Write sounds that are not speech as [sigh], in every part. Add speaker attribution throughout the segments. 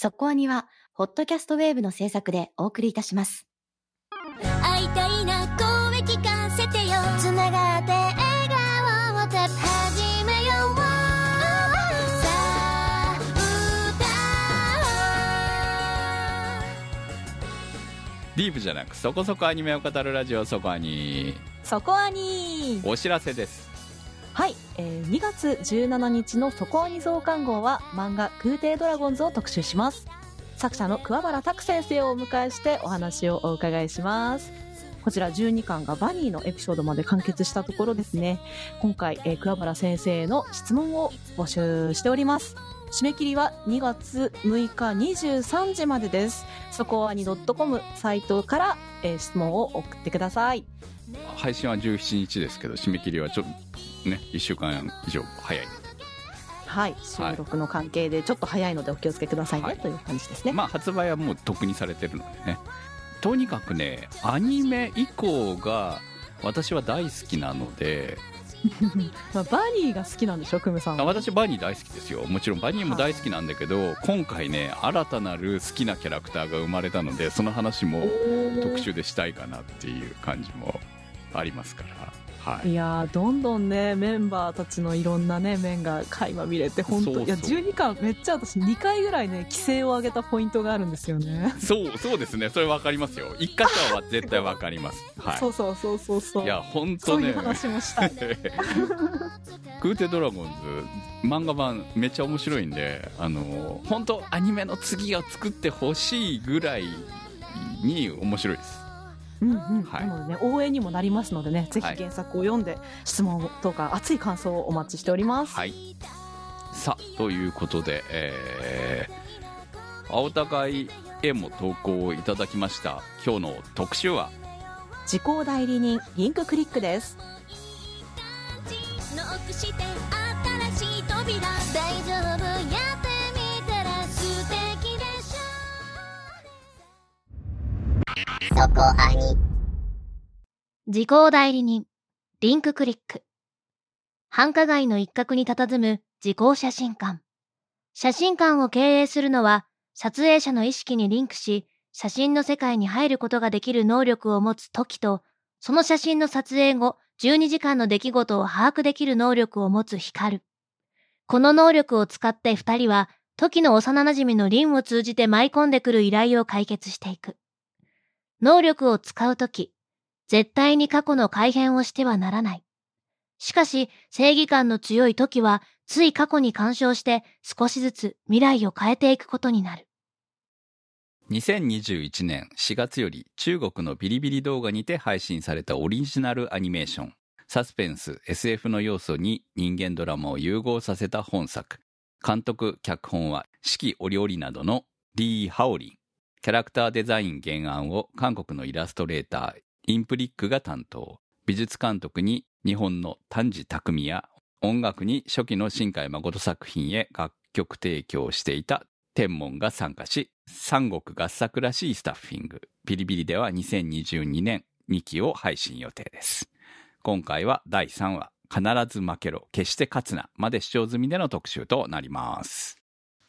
Speaker 1: そこアニは、ホットキャストウェーブの制作でお送りいたします。
Speaker 2: 会いたいな声聞かせてよつながって笑顔をた始めようさあ
Speaker 3: ディープじゃなくそこそこアニメを語るラジオそこアニ
Speaker 4: そこアニ
Speaker 3: お知らせです
Speaker 4: はい、えー2月17日の「そこアニ増刊号」は漫画「空挺ドラゴンズ」を特集します。作者の桑原拓先生をお迎えしてお話をお伺いします。こちら12巻がバニーのエピソードまで完結したところですね。今回、えー桑原先生の質問を募集しております。締め切りは2月6日23時までです。そこアニ .com サイトから、えー質問を送ってください。
Speaker 3: 配信は17日ですけど締め切りはちょっとね1週間以上早い。
Speaker 4: はい、収録の関係でちょっと早いのでお気をつけくださいね、
Speaker 3: はい。
Speaker 4: という感じですね。
Speaker 3: まあ発売はもうとっくにされてるのでね。とにかくねアニメ以降が私は大好きなので [laughs]
Speaker 4: まあ、バニーが好きなんでしょ、クムさん。
Speaker 3: 私バニー大好きですよ。もちろんバニーも大好きなんだけど今回ね新たなる好きなキャラクターが生まれたのでその話も特集でしたいかなっていう感じもありますから。はい。
Speaker 4: いやーどんどんねメンバーたちのいろんなね面が垣間見れて本当いや12巻めっちゃ私2回ぐらいね規制を上げたポイントがあるんですよね、
Speaker 3: そうそうですね。それ分かりますよ。一箇所は絶対分かります。[laughs] はい。
Speaker 4: そうそうそうそうそう。
Speaker 3: いや本当ね。
Speaker 4: そういう話もしたい。
Speaker 3: クーテドラゴンズ漫画版めっちゃ面白いんであの本当アニメの次を作ってほしいぐらいに面白いです
Speaker 4: うんうん、
Speaker 3: はい。
Speaker 4: なのでね応援にもなりますのでねぜひ
Speaker 3: はい
Speaker 4: 原作を読んで質問とか熱い感想をお待ちしております、
Speaker 3: はい。さあということでえー、青互いへも投稿をいただきました。今日の特集は？
Speaker 4: 時効代理人リンククリックです
Speaker 2: そこアニ
Speaker 1: 時効代理人、リンククリック。繁華街の一角に佇む時効写真館。写真館を経営するのは、撮影者の意識にリンクし、写真の世界に入ることができる能力を持つ時と、その写真の撮影後、12時間の出来事を把握できる能力を持つ光。この能力を使って二人は、時の幼馴染のリンを通じて舞い込んでくる依頼を解決していく。能力を使うとき、絶対に過去の改変をしてはならない。しかし、正義感の強い時は、つい過去に干渉して少しずつ未来を変えていくことになる。
Speaker 3: 2021年4月より中国のビリビリ動画にて配信されたオリジナルアニメーションサスペンス SF の要素に人間ドラマを融合させた本作監督脚本は四季折々などのリー・ハオリンキャラクターデザイン原案を韓国のイラストレーターインプリックが担当。美術監督に日本の丹治匠や音楽に初期の新海誠作品へ楽曲提供していた天文が参加し三国合作らしいスタッフィング。ビリビリでは2022年2期を配信予定です。今回は第3話必ず負けろ決して勝つなまで視聴済みでの特集となります。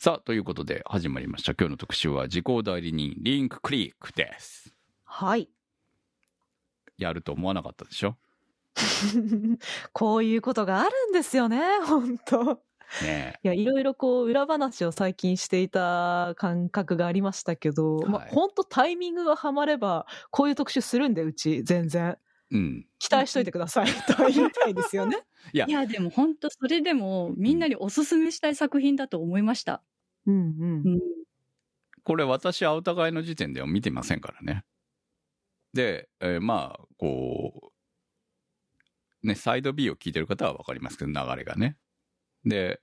Speaker 3: さあということで始まりました。今日の特集は時効代理人リンククリックです。
Speaker 4: はい。
Speaker 3: やると思わなかったでしょ？[laughs]
Speaker 4: こういうことがあるんですよね本当。
Speaker 3: ね
Speaker 4: いやいろいろこう裏話を最近していた感覚がありましたけど、まあ
Speaker 3: はい。
Speaker 4: 本当タイミングがはまればこういう特集するんでうち全然。
Speaker 3: えうん
Speaker 4: 期待しといてください [laughs] と言いたいですよね。
Speaker 3: いや
Speaker 5: いや、でも本当それでもみんなにおすすめしたい作品だと思いました。
Speaker 4: うんうん
Speaker 5: うん。
Speaker 3: これ私はお互いの時点では見てませんからね。で、えーまあ、こう、ね、サイド B を聞いてる方はわかりますけど、流れがね。で、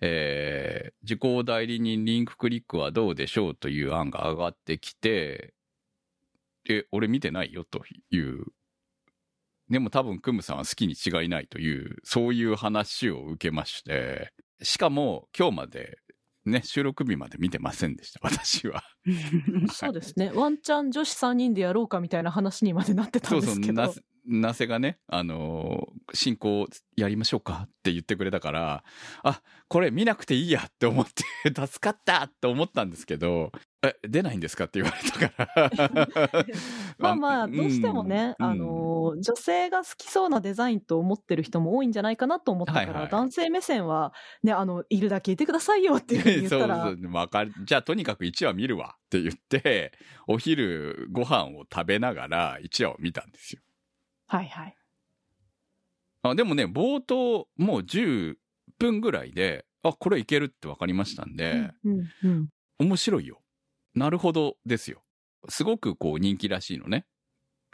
Speaker 3: えー、時効代理人リンククリックはどうでしょうという案が上がってきて、え、俺見てないよという。でも多分クムさんは好きに違いないという、そういう話を受けまして、しかも今日までね、収録日まで見てませんでした、私は。
Speaker 4: そうですね。ワンチャン女子3人でやろうかみたいな話にまでなってたんですけど。
Speaker 3: ななせがね、あのー進行やりましょうかって言ってくれたから、あ、これ見なくていいやって思って、[laughs] 助かったって思ったんですけど、え、出ないんですかって言われたから。[laughs]
Speaker 4: まあまあ、どうしてもね、
Speaker 3: うん
Speaker 4: あのー女性が好きそうなデザインと思ってる人も多いんじゃないかなと思ったから、
Speaker 3: はいはい
Speaker 4: 男性目線は、ね、あの、いるだけいてくださいよっていうふうに言ったら、
Speaker 3: そうそうわかる。じゃあとにかく1話見るわって言って、お昼ご飯を食べながら1話を見たんですよ。
Speaker 4: はいはい。
Speaker 3: あでもね、冒頭もう10分ぐらいで、あ、これいけるって分かりましたんで、
Speaker 4: うんうん。
Speaker 3: 面白いよ。なるほどですよ。すごくこう人気らしいのね。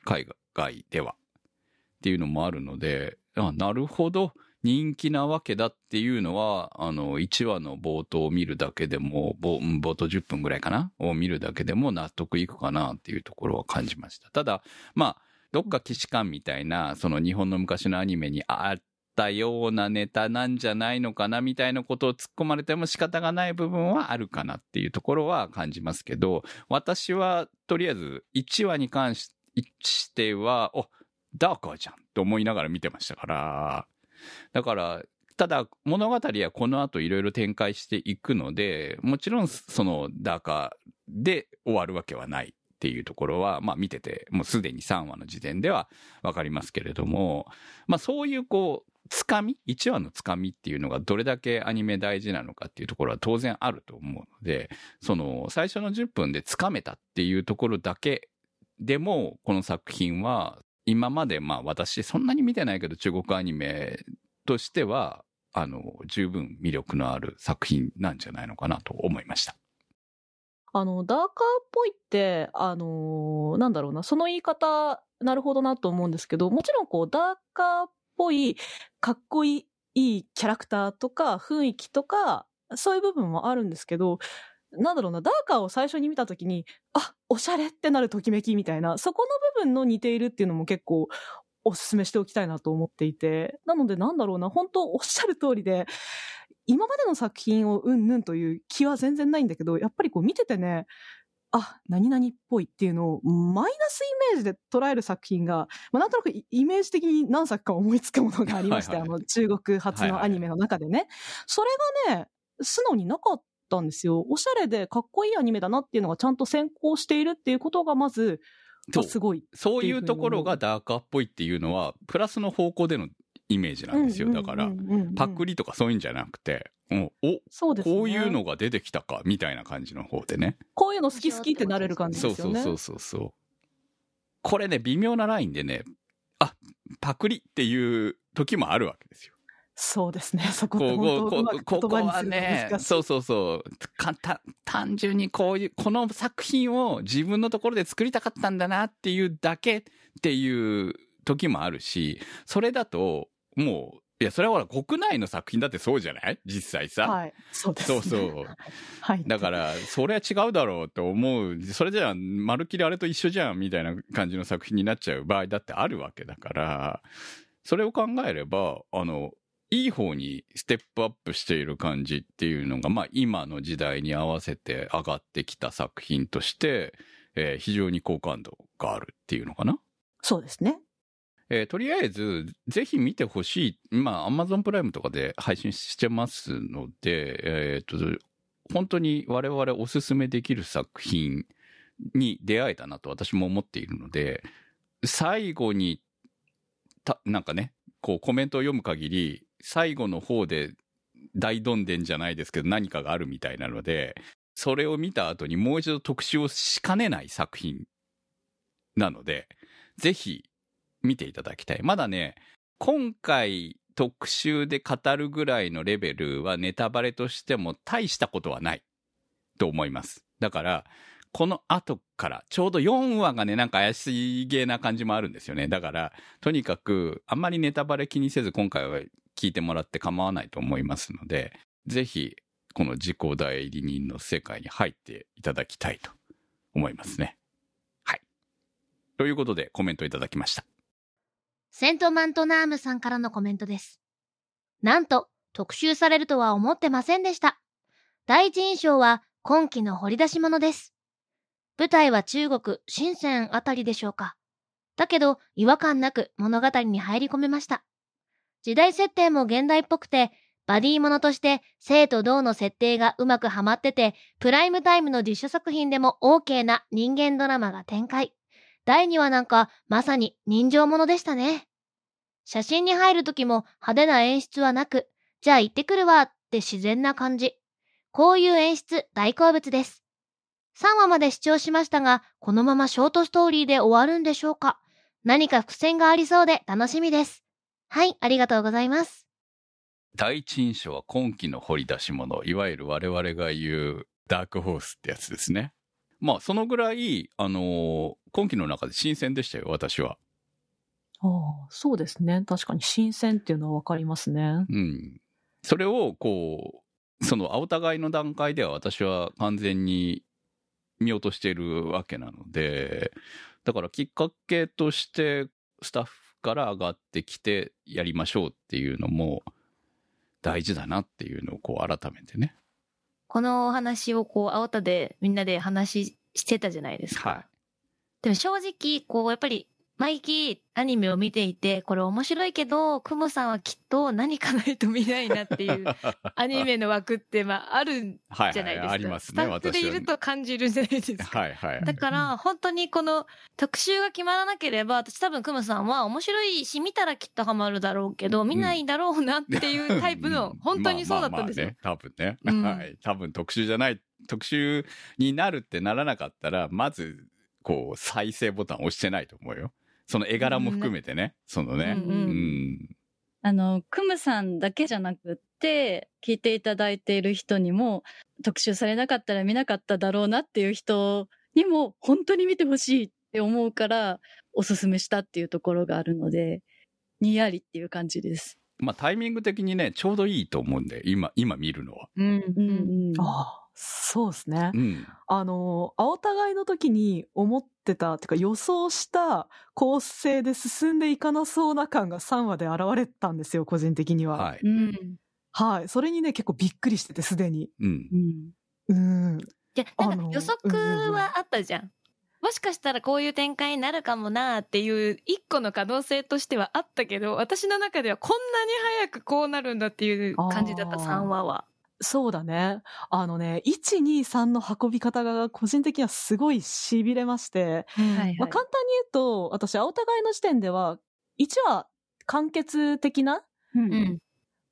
Speaker 3: 海外では。っていうのもあるので、あなるほど人気なわけだっていうのは、あの、1話の冒頭を見るだけでも、冒頭10分ぐらいかな？を見るだけでも納得いくかなっていうところは感じました。ただ、まあ、どっか既視感みたいな、その日本の昔のアニメにあったようなネタなんじゃないのかなみたいなことを突っ込まれても仕方がない部分はあるかなっていうところは感じますけど、私はとりあえず1話に関ししては、お、ダーカーじゃんと思いながら見てましたから、だから、ただ物語はこの後いろいろ展開していくので、もちろんそのダーカーで終わるわけはない。っていうところは、まあ見てて、もうすでに3話の時点ではわかりますけれども、まあそういうこう、つかみ ?1 話のつかみっていうのがどれだけアニメ大事なのかっていうところは当然あると思うので、その最初の10分でつかめたっていうところだけでも、この作品は今までまあ私そんなに見てないけど中国アニメとしては、あの、十分魅力のある作品なんじゃないのかなと思いました。
Speaker 4: あの、ダーカーっぽいって、あのーなんだろうな、その言い方、なるほどなと思うんですけど、もちろんこう、ダーカーっぽい、かっこいいキャラクターとか、雰囲気とか、そういう部分もあるんですけど、なんだろうな、ダーカーを最初に見たときに、あ、おしゃれってなるときめきみたいな、そこの部分の似ているっていうのも結構、おすすめしておきたいなと思っていて、なのでなんだろうな、本当おっしゃる通りで、今までの作品をうんぬんという気は全然ないんだけど、やっぱりこう見ててね、あ、何々っぽいっていうのをマイナスイメージで捉える作品が、まあ、なんとなくイイメージ的に何作か思いつくものがありまして、
Speaker 3: はいはい
Speaker 4: あの中国発のアニメの中でね、それがね、素直になかったんですよ。おしゃれでかっこいいアニメだなっていうのがちゃんと先行しているっていうことがまず、すごい。
Speaker 3: そういうところがダーカーっぽいっていうのは、プラスの方向でのイメージなんですよ。だから、パク
Speaker 4: リ。
Speaker 3: リとかそういうんじゃなくて、もうお、
Speaker 4: そうですね。
Speaker 3: こういうのが出てきたか、みたいな感じの方でね。
Speaker 4: こういうの好き好きってなれる感じ
Speaker 3: そう
Speaker 4: ですよね。
Speaker 3: そうそうそうそう。これね、微妙なラインでね、あ、パクリっていう時もあるわけですよ。
Speaker 4: そうですね。そこって
Speaker 3: こうこはね。そうそうそうかた単純にこういうこの作品を自分のところで作りたかったんだなっていうだけっていう時もあるしそれだともういやそれはほら国内の作品だってそうじゃない？実際さ、
Speaker 4: はい。そうです、ね。
Speaker 3: そうそう [laughs]
Speaker 4: はい。
Speaker 3: だからそれは違うだろうと思うそれじゃあまるっきりあれと一緒じゃんみたいな感じの作品になっちゃう場合だってあるわけだからそれを考えればあのいい方にステップアップしている感じっていうのが、まあ、今の時代に合わせて上がってきた作品として、えー非常に好感度があるっていうのかな？
Speaker 4: そうですね。
Speaker 3: えーとりあえず、ぜひ見てほしい。まあ、アマゾンプライムとかで配信してますので、えっ、と、本当に我々おすすめできる作品に出会えたなと私も思っているので、最後に、た、なんかね、こうコメントを読む限り、最後の方で大どんでんじゃないですけど何かがあるみたいなので、それを見た後にもう一度特集をしかねない作品なので、ぜひ見ていただきたい。まだね、今回特集で語るぐらいのレベルはネタバレとしても大したことはないと思います。だから、この後から、ちょうど4話がね、なんか怪しげな感じもあるんですよね。だから、とにかく、あんまりネタバレ気にせず今回は聞いてもらって構わないと思いますので、ぜひ、この自己代理人の世界に入っていただきたいと思いますね。はい。ということで、コメントいただきました。
Speaker 1: セントマントナームさんからのコメントです。なんと、特集されるとは思ってませんでした。第一印象は今期の掘り出し物です。舞台は中国、深センあたりでしょうか。だけど、違和感なく物語に入り込めました。時代設定も現代っぽくて、バディものとして生と同の設定がうまくはまってて、プライムタイムの実写作品でも OK な人間ドラマが展開。第2話なんかまさに人情ものでしたね。写真に入る時も派手な演出はなく、じゃあ行ってくるわって自然な感じ。こういう演出大好物です。3話まで視聴しましたが、このままショートストーリーで終わるんでしょうか何か伏線がありそうで楽しみです。はい、ありがとうございます。
Speaker 3: 第一印象は今期の掘り出し物、いわゆる我々が言うダークホースってやつですね。まあ、そのぐらい、あのー今期の中で新鮮でしたよ、私は。
Speaker 4: ああ、そうですね。確かに新鮮っていうのはわかりますね。
Speaker 3: うん。それを、こう、その、お互いの段階では私は完全に見落としているわけなので、だからきっかけとして、スタッフから上がってきてやりましょうっていうのも大事だなっていうのをこう改めてね。
Speaker 1: このお話をこう、青田でみんなで話してたじゃないですか。
Speaker 3: はい。
Speaker 1: でも正直、こう、やっぱり、毎期アニメを見ていて、これ面白いけど、クモさんはきっと何かないと見ないなっていう [laughs] アニメの枠って、まあ、あるじゃないですか。
Speaker 3: ありますね、
Speaker 1: スタッフでいると感じるじゃないですか。
Speaker 3: はいはい。
Speaker 1: だから、本当にこの特集が決まらなければ、私多分クムさんは面白いし、見たらきっとハマるだろうけど、見ないだろうなっていうタイプの、本当にそうだったんですよ。
Speaker 3: まあまあまあね、多分ね、
Speaker 1: うん
Speaker 3: はい。多分特集じゃない、特集になるってならなかったら、まず、こう、再生ボタン押してないと思うよ。その絵柄も含めてね、そのね。
Speaker 1: うん
Speaker 3: う
Speaker 1: うん
Speaker 3: ん。
Speaker 5: あの、クムさんだけじゃなくって、聞いていただいている人にも、特集されなかったら見なかっただろうなっていう人にも、本当に見てほしいって思うから、おすすめしたっていうところがあるので、にやりっていう感じです。
Speaker 3: まあタイミング的にね、ちょうどいいと思うんで、今、今見るのは。
Speaker 1: うん
Speaker 5: うんうん。
Speaker 4: ああ、そうですね
Speaker 3: う。ん。
Speaker 4: あの、青互いの時に思ってた、てか予想した構成で進んでいかなそうな感が3話で現れたんですよ、個人的には。
Speaker 3: はい。
Speaker 5: うん。
Speaker 4: はい。それにね、結構びっくりしてて、すでに。
Speaker 3: うん
Speaker 5: う。ん。
Speaker 4: うん。
Speaker 1: いや、なんか予測はあったじゃん。もしかしたらこういう展開になるかもなっていう一個の可能性としてはあったけど、私の中ではこんなに早くこうなるんだっていう感じだった
Speaker 4: あー
Speaker 1: 3話は。
Speaker 4: そうだね。あのね、1、2、3の運び方が個人的にはすごい痺れまして、
Speaker 5: はい
Speaker 4: まあ、簡単に言うと、私、青互いの時点では、1話完結的な、
Speaker 5: うん
Speaker 1: うん。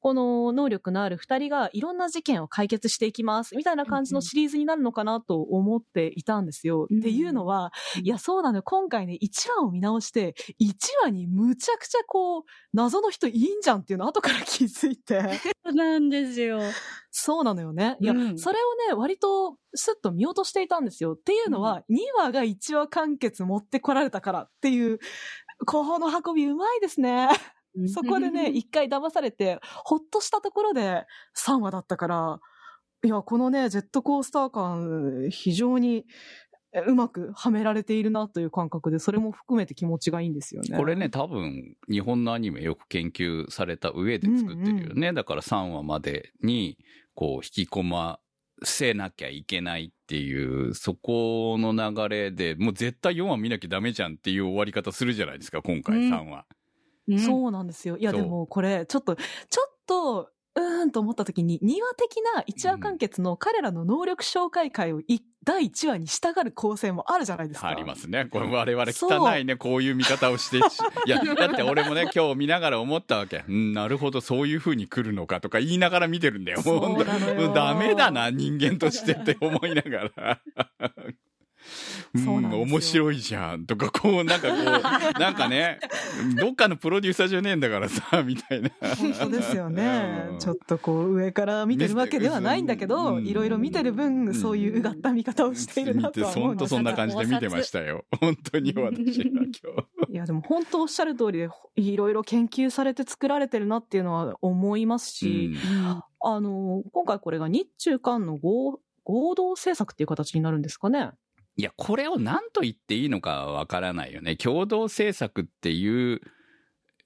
Speaker 4: この能力のある二人がいろんな事件を解決していきます、みたいな感じのシリーズになるのかなと思っていたんですよ。
Speaker 5: うん
Speaker 4: っていうのは、
Speaker 5: うん
Speaker 4: いや、そうなのよ。今回ね、1話を見直して、1話にむちゃくちゃこう、謎の人いいんじゃんっていうの後から気づいて。
Speaker 5: そうなんですよ。
Speaker 4: そうなのよね。いや、
Speaker 5: うん
Speaker 4: それをね、割とスッと見落としていたんですよ。っていうのは、2話が1話完結持ってこられたからっていう、この運びうまいですね。そこでね、一回騙されて、ほっとしたところで3話だったから、いや、このね、ジェットコースター感、非常にえうまくはめられているなという感覚で、それも含めて気持ちがいいんですよね。
Speaker 3: これね、多分、日本のアニメよく研究された上で作ってるよね。だから3話までに、こう、引き込ませなきゃいけないっていう、そこの流れで、もう絶対4話見なきゃダメじゃんっていう終わり方するじゃないですか、今回
Speaker 5: うん
Speaker 3: 3話。
Speaker 5: うん
Speaker 4: そうなんですよ。いや、でもこれ、ちょっと、ちょっと、うーんと思った時に、2話的な1話完結の彼らの能力紹介会をい第1話に従う構成もあるじゃないですか。
Speaker 3: ありますね。これ我々汚いね、こういう見方をして。[laughs] いや、だって俺もね、今日見ながら思ったわけ。うん、なるほど、そういう風に来るのかとか言いながら見てるんだよもうダメだな、人間としてって思いながら。
Speaker 4: そうなん
Speaker 3: 面白いじゃんとか、こう、なんかこう、なんかね、[laughs] どっかのプロデューサーじゃねえんだからさ、[laughs] みたいな。
Speaker 4: 本当ですよね
Speaker 3: う。ん
Speaker 4: ちょっとこう上から見てるわけではないんだけど、
Speaker 3: うん
Speaker 4: いろいろ見てる分、そういううがった見方をしているなとは思うんです [laughs]
Speaker 3: 本当そんな感じで見てましたよ。本当に私は今日。
Speaker 4: いやでも本当おっしゃる通りで、いろいろ研究されて作られてるなっていうのは思いますし、あの、今回これが日中韓の合合同制作っていう形になるんですかね。
Speaker 3: いや、これを何と言っていいのかわからないよね。共同制作っていう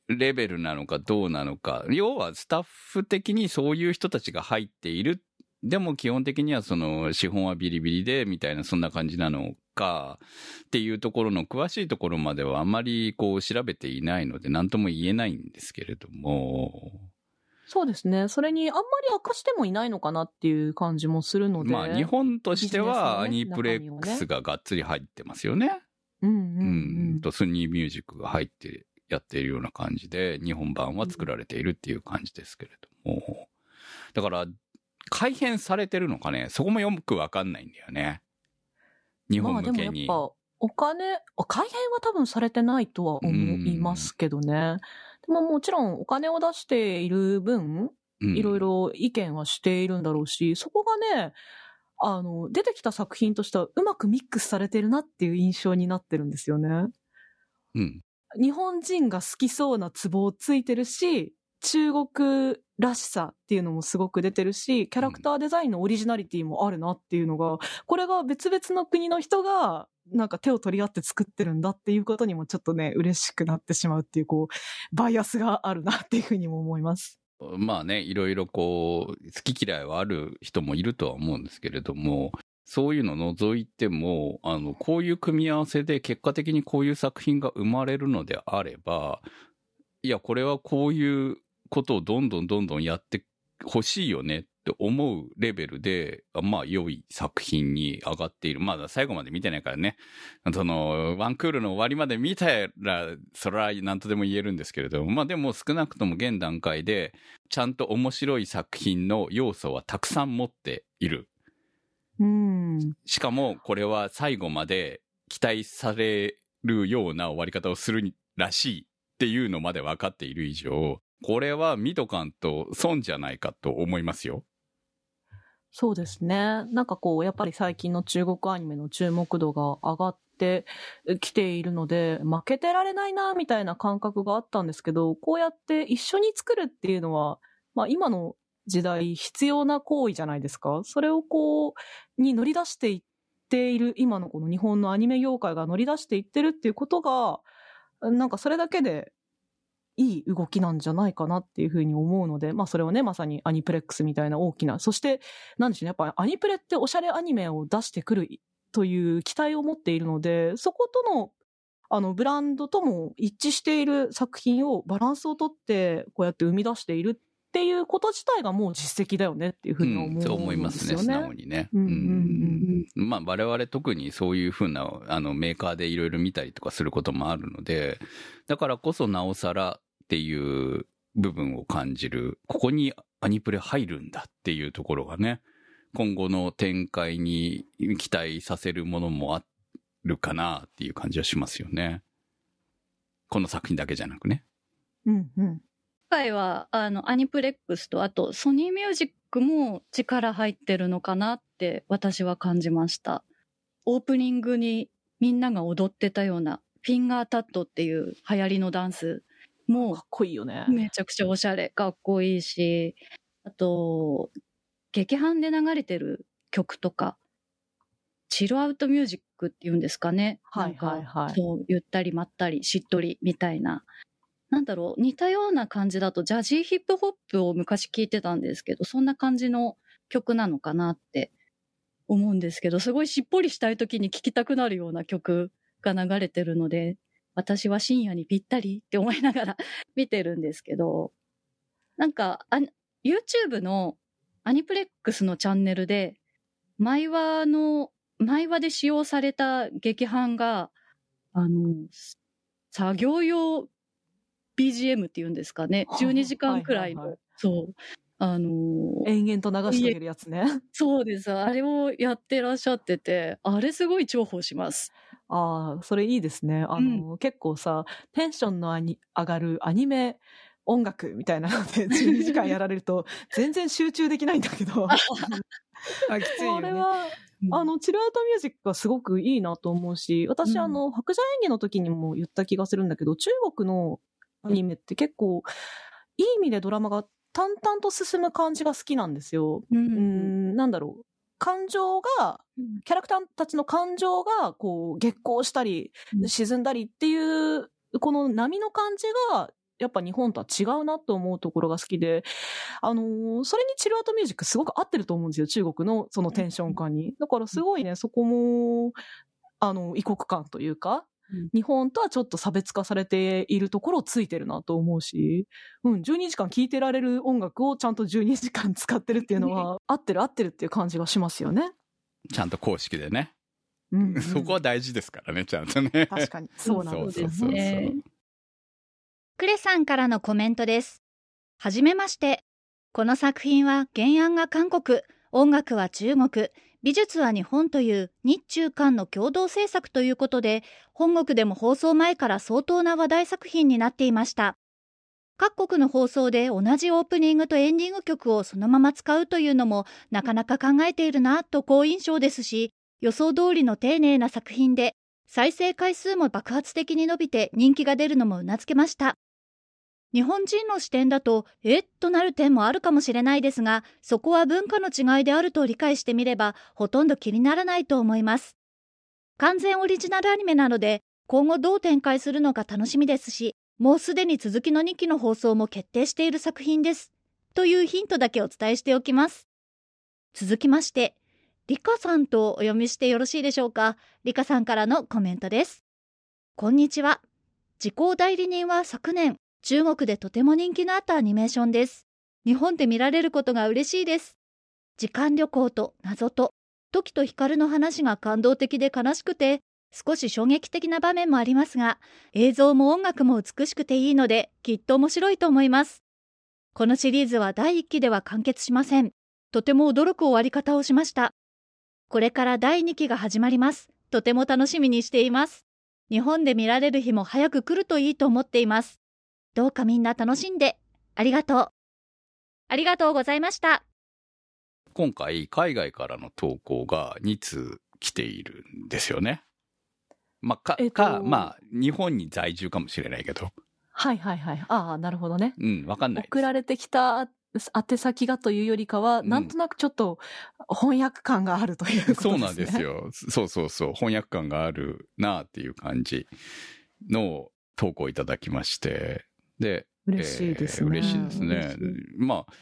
Speaker 3: レベルなのかどうなのか。要はスタッフ的にそういう人たちが入っている。でも基本的にはその資本はビリビリでみたいなそんな感じなのかっていうところの詳しいところまではあまりこう調べていないので何とも言えないんですけれども、
Speaker 4: そうですね。それにあんまり明かしてもいないのかなっていう感じもするので。
Speaker 3: まあ日本としてはアニプレックスががっつり入ってますよね。
Speaker 4: うんうん
Speaker 3: う
Speaker 4: うん
Speaker 3: ん。とスニーミュージックが入ってやっているような感じで、日本版は作られているっていう感じですけれども。だから、改変されてるのかね、そこもよくわかんないんだよね。日本向けに。
Speaker 4: まあでもやっぱ、お金、あ改変は多分されてないとは思いますけどね。でももちろんお金を出している分、
Speaker 3: うん
Speaker 4: いろいろ意見はしているんだろうし、そこがね、あの、出てきた作品としてはうまくミックスされてるなっていう印象になってるんですよね。
Speaker 3: うん。
Speaker 4: 日本人が好きそうなツボをついてるし、中国らしさっていうのもすごく出てるし、キャラクターデザインのオリジナリティもあるなっていうのが、これが別々の国の人が、なんか手を取り合って作ってるんだっていうことにもちょっとね、嬉しくなってしまうっていう、こう、バイアスがあるなっていうふうにも思います。
Speaker 3: まあね、いろいろこう、好き嫌いはある人もいるとは思うんですけれども、そういうの除いても、あの、こういう組み合わせで結果的にこういう作品が生まれるのであれば、いや、これはこういうことをどんどんどんどんやってほしいよねって思うレベルで、あまあ、良い作品に上がっている。まだ最後まで見てないからね。その、ワンクールの終わりまで見たら、それは何とでも言えるんですけれども、まあでも少なくとも現段階で、ちゃんと面白い作品の要素はたくさん持っている。
Speaker 4: うん。
Speaker 3: しかも、これは最後まで期待されるような終わり方をするらしいっていうのまで分かっている以上、これは見とかんと損じゃないかと思いますよ。
Speaker 4: そうですね。なんかこう、やっぱり最近の中国アニメの注目度が上がってきているので、負けてられないな、みたいな感覚があったんですけど、こうやって一緒に作るっていうのは、まあ今の時代必要な行為じゃないですか。それをこう、に乗り出していっている、今のこの日本のアニメ業界が乗り出していってるっていうことが、なんかそれだけでいい動きなんじゃないかなっていうふうに思うので、まあそれはね、まさにアニプレックスみたいな大きな、そして、なんでしょうね、やっぱアニプレっておしゃれアニメを出してくるという期待を持っているので、そことの、あの、ブランドとも一致している作品をバランスをとって、こうやって生み出しているっていうこと自体がもう実績だよねっていうふうに思うんですよね。
Speaker 3: そう思いますね、素直にね。
Speaker 4: うんうんうんうん
Speaker 3: まあ我々特にそういうふうなあのメーカーでいろいろ見たりとかすることもあるので、だからこそなおさらっていう部分を感じる、ここにアニプレ入るんだっていうところがね、今後の展開に期待させるものもあるかなっていう感じはしますよね。この作品だけじゃなくね。
Speaker 4: うんうん。
Speaker 5: 今回は、あの、アニプレックスと、あと、ソニーミュージックも力入ってるのかなって、私は感じました。オープニングにみんなが踊ってたような、フィンガータットっていう流行りのダンスも
Speaker 4: かっこいいよね。
Speaker 5: めちゃくちゃおしゃれ、かっこいいし、あと、劇伴で流れてる曲とか、チルアウトミュージックっていうんですかね。
Speaker 4: はいはいはい
Speaker 5: そう、ゆったりまったり、しっとりみたいな。なんだろう、似たような感じだと、ジャジーヒップホップを昔聞いてたんですけど、そんな感じの曲なのかなって思うんですけど、すごいしっぽりしたい時に聴きたくなるような曲が流れてるので、私は深夜にぴったりって思いながら [laughs] 見てるんですけど、なんか、YouTube のアニプレックスのチャンネルで、毎話の、毎話で使用された劇伴が、あの、作業用 BGM っていうんですかね。
Speaker 4: はあ
Speaker 5: 12時間くらいの、
Speaker 4: はいはいはい
Speaker 5: そう。あのー
Speaker 4: 延々と流してあげるやつね。
Speaker 5: そうです。あれをやってらっしゃってて、あれすごい重宝します。
Speaker 4: ああ、それいいですね。あの、結構さ、テンションの上がるアニメ音楽みたいなので [laughs] 12時間やられると全然集中できないんだけど、[laughs]
Speaker 6: あ、きついよね。
Speaker 4: あれは、あの、チルアウトミュージックがすごくいいなと思うし、私、
Speaker 5: うん
Speaker 4: あの、白蛇演技の時にも言った気がするんだけど、中国のアニメって結構、いい意味でドラマが淡々と進む感じが好きなんですよ。
Speaker 5: う。
Speaker 4: うんん、なんだろう。感情が、キャラクターたちの感情が、こう、激高したり
Speaker 5: う、ん
Speaker 4: 沈んだりっていう、この波の感じが、やっぱ日本とは違うなと思うところが好きで、あのーそれにチルアウトミュージックすごく合ってると思うんですよ、中国のそのテンション感に。だからすごいね、そこも、あの、異国感というか、
Speaker 5: うん
Speaker 4: 日本とはちょっと差別化されているところをついてるなと思うし、うん、12時間聴いてられる音楽をちゃんと12時間使ってるっていうのは、合ってる合ってるっていう感じがしますよね。
Speaker 3: ちゃんと公式でね。
Speaker 4: うん、うん
Speaker 3: そこは大事ですからね、ちゃんとね。
Speaker 4: 確かに。そうなんですよ
Speaker 3: そうそうそう
Speaker 4: ね。
Speaker 7: クレさんからのコメントです。はじめまして。この作品は原案が韓国、音楽は中国、美術は日本という日中韓の共同制作ということで、本国でも放送前から相当な話題作品になっていました。各国の放送で同じオープニングとエンディング曲をそのまま使うというのもなかなか考えているなと好印象ですし、予想通りの丁寧な作品で、再生回数も爆発的に伸びて人気が出るのもうなずけました。日本人の視点だと、えっ？となる点もあるかもしれないですが、そこは文化の違いであると理解してみれば、ほとんど気にならないと思います。完全オリジナルアニメなので、今後どう展開するのか楽しみですし、もうすでに続きの2期の放送も決定している作品です。というヒントだけお伝えしておきます。続きまして、リカさんとお読みしてよろしいでしょうか？リカさんからのコメントです。こんにちは。時効代理人は昨年、中国でとても人気のあったアニメーションです。日本で見られることが嬉しいです。時間旅行と謎と、時と光の話が感動的で悲しくて、少し衝撃的な場面もありますが、映像も音楽も美しくていいので、きっと面白いと思います。このシリーズは第1期では完結しません。とても驚く終わり方をしました。これから第2期が始まります。とても楽しみにしています。日本で見られる日も早く来るといいと思っています。どうかみんな楽しんで。ありがとう。ありがとうございました。
Speaker 3: 今回、海外からの投稿が2通来ているんですよね。まあ、か、
Speaker 4: えっと
Speaker 3: か、まあ、日本に在住かもしれないけど。
Speaker 4: はいはいはい。ああ、なるほどね。
Speaker 3: うん、わかんない。
Speaker 4: 送られてきた宛先がというよりかは、
Speaker 3: うん
Speaker 4: なんとなくちょっと翻訳感があるということですね。
Speaker 3: そうなんです。よ。そうそうそう。翻訳感があるなっていう感じの投稿いただきまして。で、
Speaker 4: 嬉しいですね。
Speaker 3: えー嬉しいですね。まあ、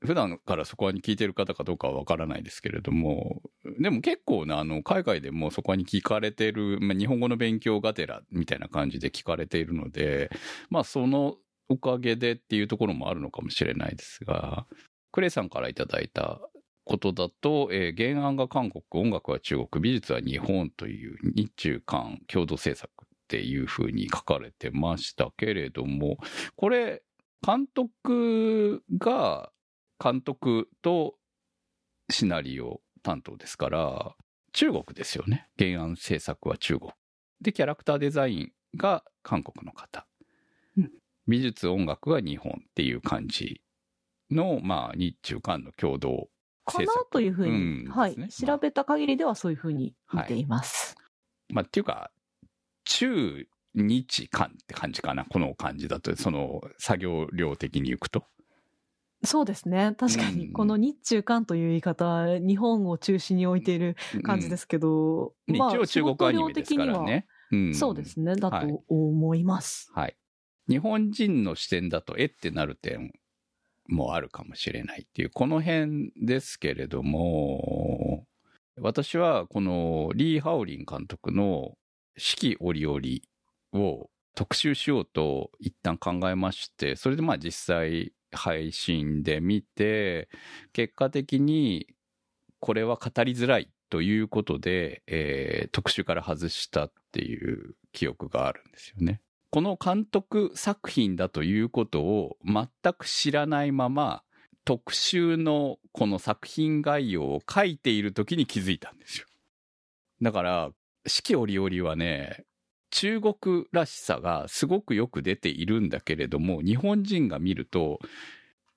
Speaker 3: 普段からそこはに聞いてる方かどうかはわからないですけれども、でも結構な、あの、海外でもそこに聞かれてる、まあ、日本語の勉強がてらみたいな感じで聞かれているので、まあ、そのおかげでっていうところもあるのかもしれないですが、クレイさんからいただいたことだと、えー原案が韓国、音楽は中国、美術は日本という日中韓共同制作っていうふうに書かれてましたけれども、これ、監督が監督とシナリオ担当ですから、中国ですよね。原案制作は中国。で、キャラクターデザインが韓国の方。
Speaker 4: うん
Speaker 3: 美術、音楽が日本っていう感じの、まあ、日中韓の共同
Speaker 4: かな。というふうに、
Speaker 3: ん
Speaker 4: はい、調べた限りではそういうふうに見ています。
Speaker 3: まあ、っていうか、中日韓って感じかな。この感じだと、その作業量的にいくと。
Speaker 4: そうですね。確かに、
Speaker 3: うん
Speaker 4: この日中韓という言い方は、日本を中心に置いている感じですけど、
Speaker 3: うん
Speaker 4: まあ
Speaker 3: 一応中国アニメですからね。うん
Speaker 4: そうですね。だ
Speaker 3: はい
Speaker 4: と思います。
Speaker 3: はい。日本人の視点だと、えってなる点もあるかもしれないっていう、この辺ですけれども、私はこのリー・ハオリン監督の四季折々を特集しようと一旦考えまして、それでまあ実際配信で見て、結果的にこれは語りづらいということで、えー特集から外したっていう記憶があるんですよね。この監督作品だということを全く知らないまま、特集のこの作品概要を書いている時に気づいたんですよ。だから、四季折々はね、中国らしさがすごくよく出ているんだけれども、日本人が見ると、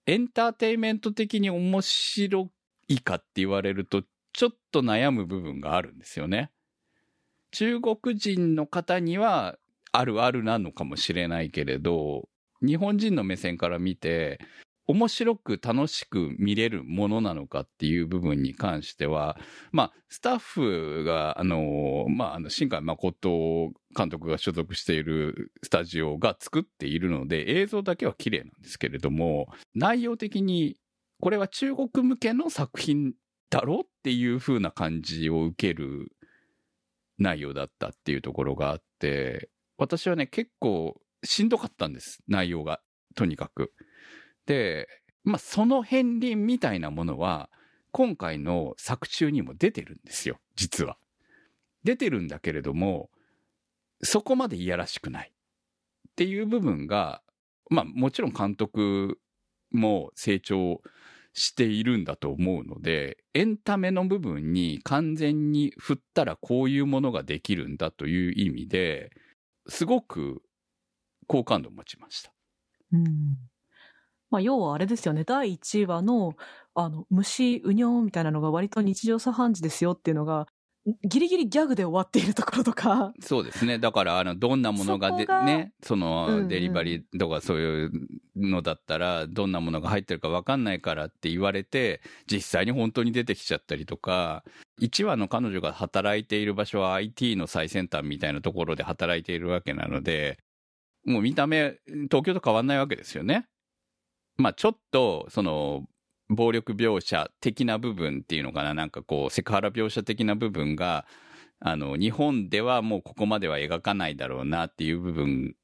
Speaker 3: エンターテインメント的に面白いかって言われると、ちょっと悩む部分があるんですよね。中国人の方にはあるあるなのかもしれないけれど、日本人の目線から見て、面白く楽しく見れるものなのかっていう部分に関しては、まあ、スタッフが、あの、まあ、あの、新海誠監督が所属しているスタジオが作っているので、映像だけは綺麗なんですけれども、内容的に、これは中国向けの作品だろうっていう風な感じを受ける内容だったっていうところがあって、私はね、結構しんどかったんです、内容が、とにかく。で、まあ、その片鱗みたいなものは、今回の作中にも出てるんですよ、実は。出てるんだけれども、そこまでいやらしくない。っていう部分が、まあ、もちろん監督も成長しているんだと思うので、エンタメの部分に完全に振ったらこういうものができるんだという意味で、すごく好感度を持ちました。
Speaker 4: うん。まあ、要はあれですよね。第1話の、あの、虫、うにょんみたいなのが割と日常茶飯事ですよっていうのが、ギリギリギャグで終わっているところとか、
Speaker 3: そうですね。だから、あの、どんなものがで、
Speaker 4: が
Speaker 3: ね、その、デリバリーとかそういうのだったら、どんなものが入ってるかわかんないからって言われて、実際に本当に出てきちゃったりとか、1話の彼女が働いている場所は IT の最先端みたいなところで働いているわけなので、もう見た目、東京と変わんないわけですよね。まあ、ちょっと、その、暴力描写的な部分っていうのかな、なんかこう、セクハラ描写的な部分が、あの、日本ではもうここまでは描かないだろうなっていう部分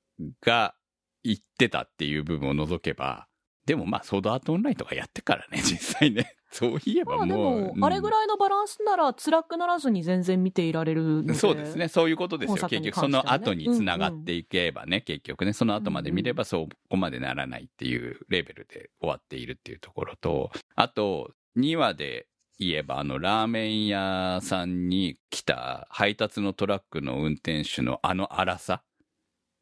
Speaker 3: が言ってたっていう部分を除けば、でもまあ、ソードアートオンラインとかやってからね、実際ね。[laughs] そういえば
Speaker 4: まあで
Speaker 3: も
Speaker 4: あれぐ
Speaker 3: い、
Speaker 4: らいのバランスなら辛くならずに全然見ていられるので。
Speaker 3: そうですね。。そういうことですよ。
Speaker 4: 本作に
Speaker 3: 結局、その後につながっていけばね、結局ね、その後まで見ればそこまでならないっていうレベルで終わっているっていうところと、あと、2話で言えば、あの、ラーメン屋さんに来た配達のトラックの運転手のあの荒さ。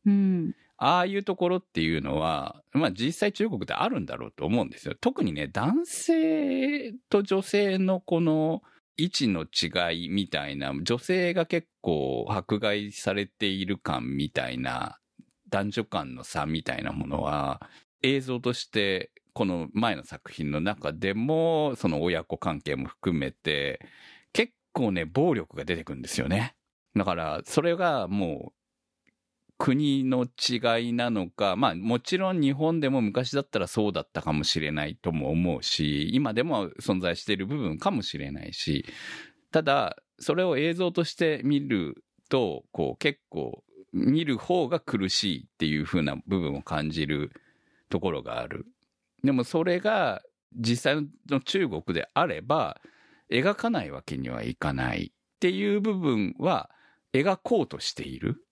Speaker 4: うん。
Speaker 3: ああいうところっていうのは、まあ実際中国であるんだろうと思うんですよ。特にね、男性と女性のこの位置の違いみたいな、女性が結構迫害されている感みたいな、男女間の差みたいなものは、映像として、この前の作品の中でも、その親子関係も含めて、結構ね、暴力が出てくるんですよね。だから、それがもう、国の違いなのか、まあもちろん日本でも昔だったらそうだったかもしれないとも思うし、今でも存在している部分かもしれないし、ただ、それを映像として見ると、こう結構見る方が苦しいっていう風な部分を感じるところがある。でもそれが実際の中国であれば、描かないわけにはいかないっていう部分は描こうとしている。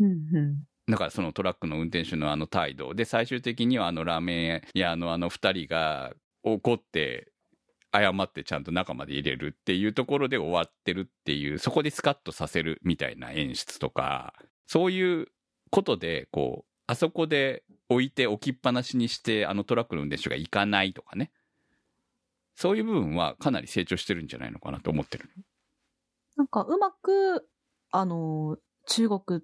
Speaker 4: うんうん。
Speaker 3: だからそのトラックの運転手のあの態度で最終的にはあのラーメン屋のあの二人が怒って謝ってちゃんと中まで入れるっていうところで終わってるっていうそこでスカッとさせるみたいな演出とかそういうことでこうあそこで置いて置きっぱなしにしてあのトラックの運転手が行かないとかねそういう部分はかなり成長してるんじゃないのかなと思ってる。
Speaker 4: なんかうまく、あの、中国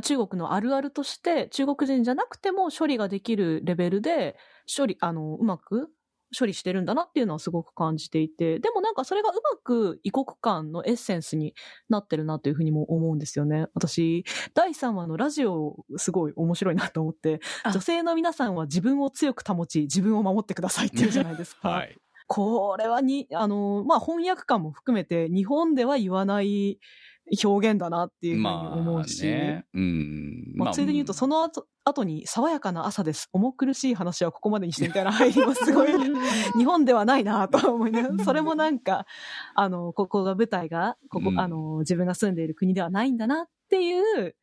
Speaker 4: 中国のあるあるとして、中国人じゃなくても処理ができるレベルで、処理、あの、うまく処理してるんだなっていうのはすごく感じていて、でもなんかそれがうまく異国間のエッセンスになってるなというふうにも思うんですよね。私、第3話のラジオすごい面白いなと思って、
Speaker 5: あ
Speaker 4: 女性の皆さんは自分を強く保ち、自分を守ってくださいって言うじゃないですか。
Speaker 3: はい。
Speaker 4: これはに、あの、まあ、翻訳感も含めて、日本では言わない表現だなっていうふうに思うし、
Speaker 3: まあね。うん。
Speaker 4: まあ、ついでに言うと、その後、後に、爽やかな朝です。重苦しい話はここまでにしてみたいな入りもすごい、[laughs] 日本ではないなとは思いながら、それもなんか、あの、ここが舞台が、ここ、
Speaker 3: うん
Speaker 4: あの、自分が住んでいる国ではないんだなっていう、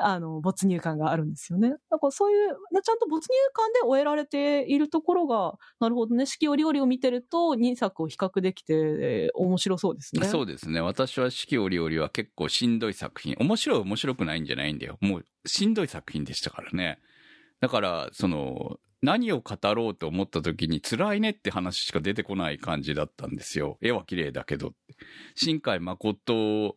Speaker 4: あの、没入感があるんですよね。だからそういう、ちゃんと没入感で終えられているところが、なるほどね、四季折々を見てると、2作を比較できて、えー面白そうですね。[laughs]
Speaker 3: そうですね。私は四季折々は結構しんどい作品。面白い面白くないんじゃないんだよ。もうしんどい作品でしたからね。だから、その、何を語ろうと思った時に辛いねって話しか出てこない感じだったんですよ。絵は綺麗だけど。新海誠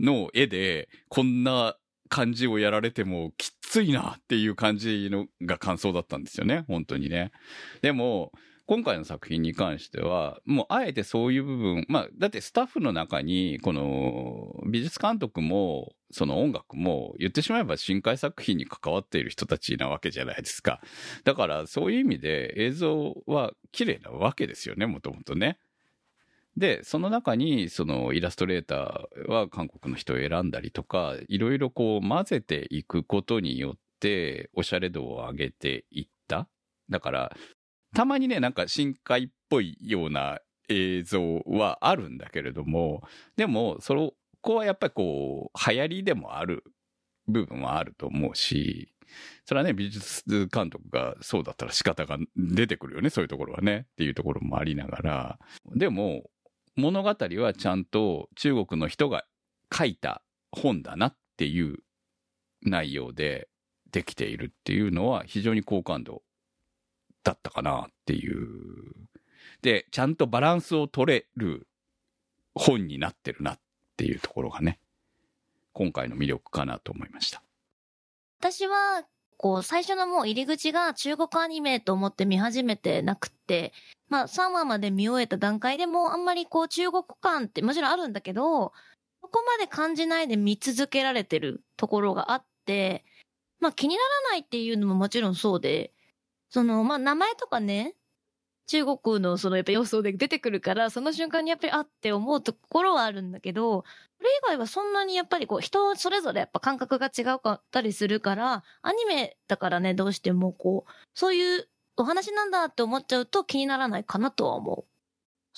Speaker 3: の絵でこんな感じをやられてもきついなっていう感じのが感想だったんですよね。本当にね。でも、今回の作品に関しては、もうあえてそういう部分、まあ、だってスタッフの中に、この美術監督も、その音楽も、言ってしまえば深海作品に関わっている人たちなわけじゃないですか。だからそういう意味で映像は綺麗なわけですよね、もともとね。で、その中に、そのイラストレーターは韓国の人を選んだりとか、いろいろこう混ぜていくことによって、おしゃれ度を上げていった。だから、たまにね、なんか深海っぽいような映像はあるんだけれども、でも、そこはやっぱりこう、流行りでもある部分はあると思うし、それはね、美術監督がそうだったら仕方が出てくるよね、そういうところはね、っていうところもありながら、でも、物語はちゃんと中国の人が書いた本だなっていう内容でできているっていうのは非常に好感度だったかなっていう。で、ちゃんとバランスを取れる本になってるなっていうところがね、今回の魅力かなと思いました。
Speaker 1: 私は、こう、最初のもう入り口が中国アニメと思って見始めてなくって、まあ3話まで見終えた段階でもあんまりこう中国感ってもちろんあるんだけど、そこまで感じないで見続けられてるところがあって、まあ気にならないっていうのももちろんそうで、その、まあ名前とかね、中国のそのやっぱ予想で出てくるから、その瞬間にやっぱりあって思うところはあるんだけど、それ以外はそんなにやっぱりこう人それぞれやっぱ感覚が違うかったりするから、アニメだからね、どうしてもこう、そういうお話なんだって思っちゃうと気にならないかなとは思う。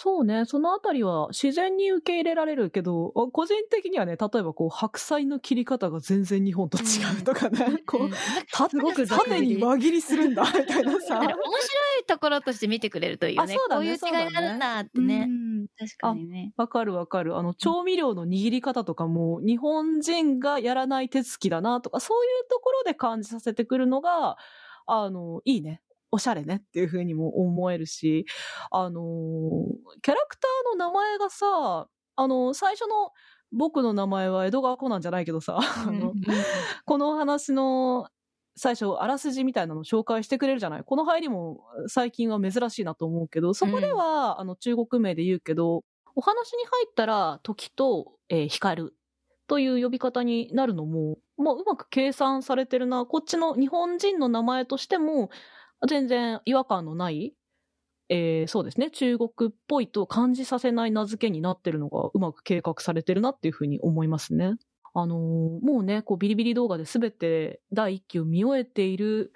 Speaker 4: そうね、そのあたりは自然に受け入れられるけど、あ個人的にはね、例えばこう、白菜の切り方が全然日本と違うとかね、
Speaker 1: う。
Speaker 4: こう、た
Speaker 5: すごく
Speaker 4: 縦
Speaker 5: り
Speaker 4: に輪切りするんだ、みたいなさ。[laughs]
Speaker 1: 面白いところとして見てくれるといいよね。
Speaker 4: あそうだね
Speaker 1: こういう違いがあるんだってね。
Speaker 5: うん確かにね。
Speaker 4: わかるわかる。あの、調味料の握り方とかも、日本人がやらない手つきだなとか、そういうところで感じさせてくるのが、あの、いいね。おしゃれねっていう風にも思えるし、あのキャラクターの名前がさ、あの、最初の僕の名前は江戸川コナンじゃないけどさ、[laughs] あの、この話の最初、あらすじみたいなのを紹介してくれるじゃない？この入りも最近は珍しいなと思うけど、そこでは、あの中国名で言うけど、お話に入ったら、時と、えー光という呼び方になるのも、まあ、うまく計算されてるな。こっちの日本人の名前としても、全然違和感のない、えーそうですね、中国っぽいと感じさせない名付けになってるのがうまく計画されてるなっていうふうに思いますね。あのーもうね、こうビリビリ動画で全て第一期を見終えている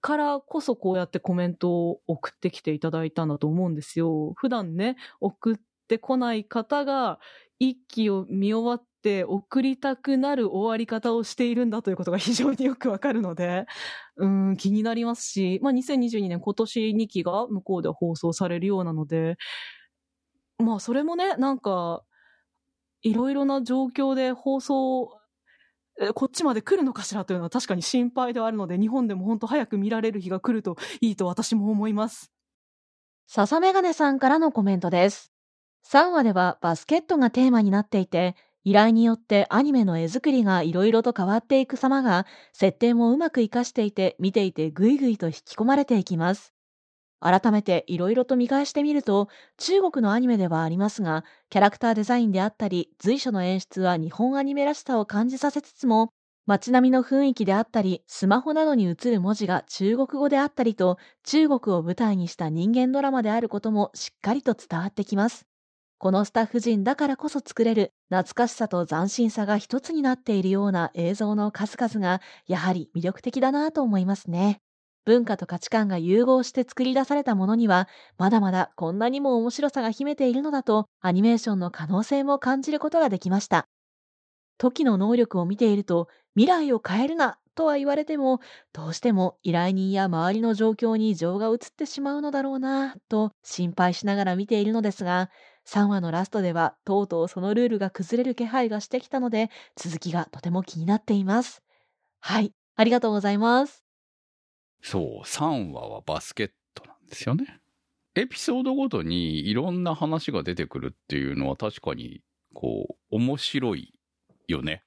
Speaker 4: からこそこうやってコメントを送ってきていただいたんだと思うんですよ。普段ね、送ってこない方が一期を見終わって送りたくなる終わり方をしているんだということが非常によくわかるので、[laughs] うん、気になりますし、まあ2022年今年2期が向こうで放送されるようなので、まあそれもね、なんか、いろいろな状況で放送、こっちまで来るのかしらというのは確かに心配ではあるので、日本でも本当早く見られる日が来るといいと私も思います。
Speaker 8: 笹メガネさんからのコメントです。3話ではバスケットがテーマになっていて、依頼によってアニメの絵作りがいろいろと変わっていく様が、設定もうまく活かしていて、見ていてぐいぐいと引き込まれていきます。改めていろいろと見返してみると、中国のアニメではありますが、キャラクターデザインであったり、随所の演出は日本アニメらしさを感じさせつつも、街並みの雰囲気であったり、スマホなどに映る文字が中国語であったりと、中国を舞台にした人間ドラマであることもしっかりと伝わってきます。このスタッフ陣だからこそ作れる懐かしさと斬新さが一つになっているような映像の数々がやはり魅力的だなと思いますね。文化と価値観が融合して作り出されたものにはまだまだこんなにも面白さが秘めているのだとアニメーションの可能性も感じることができました。時の能力を見ていると未来を変えるなとは言われてもどうしても依頼人や周りの状況に情が移ってしまうのだろうなと心配しながら見ているのですが3話のラストではとうとうそのルールが崩れる気配がしてきたので続きがとても気になっています。はい、ありがとうございます。
Speaker 3: そう、3話はバスケットなんですよね。エピソードごとにいろんな話が出てくるっていうのは確かに、こう、面白いよね。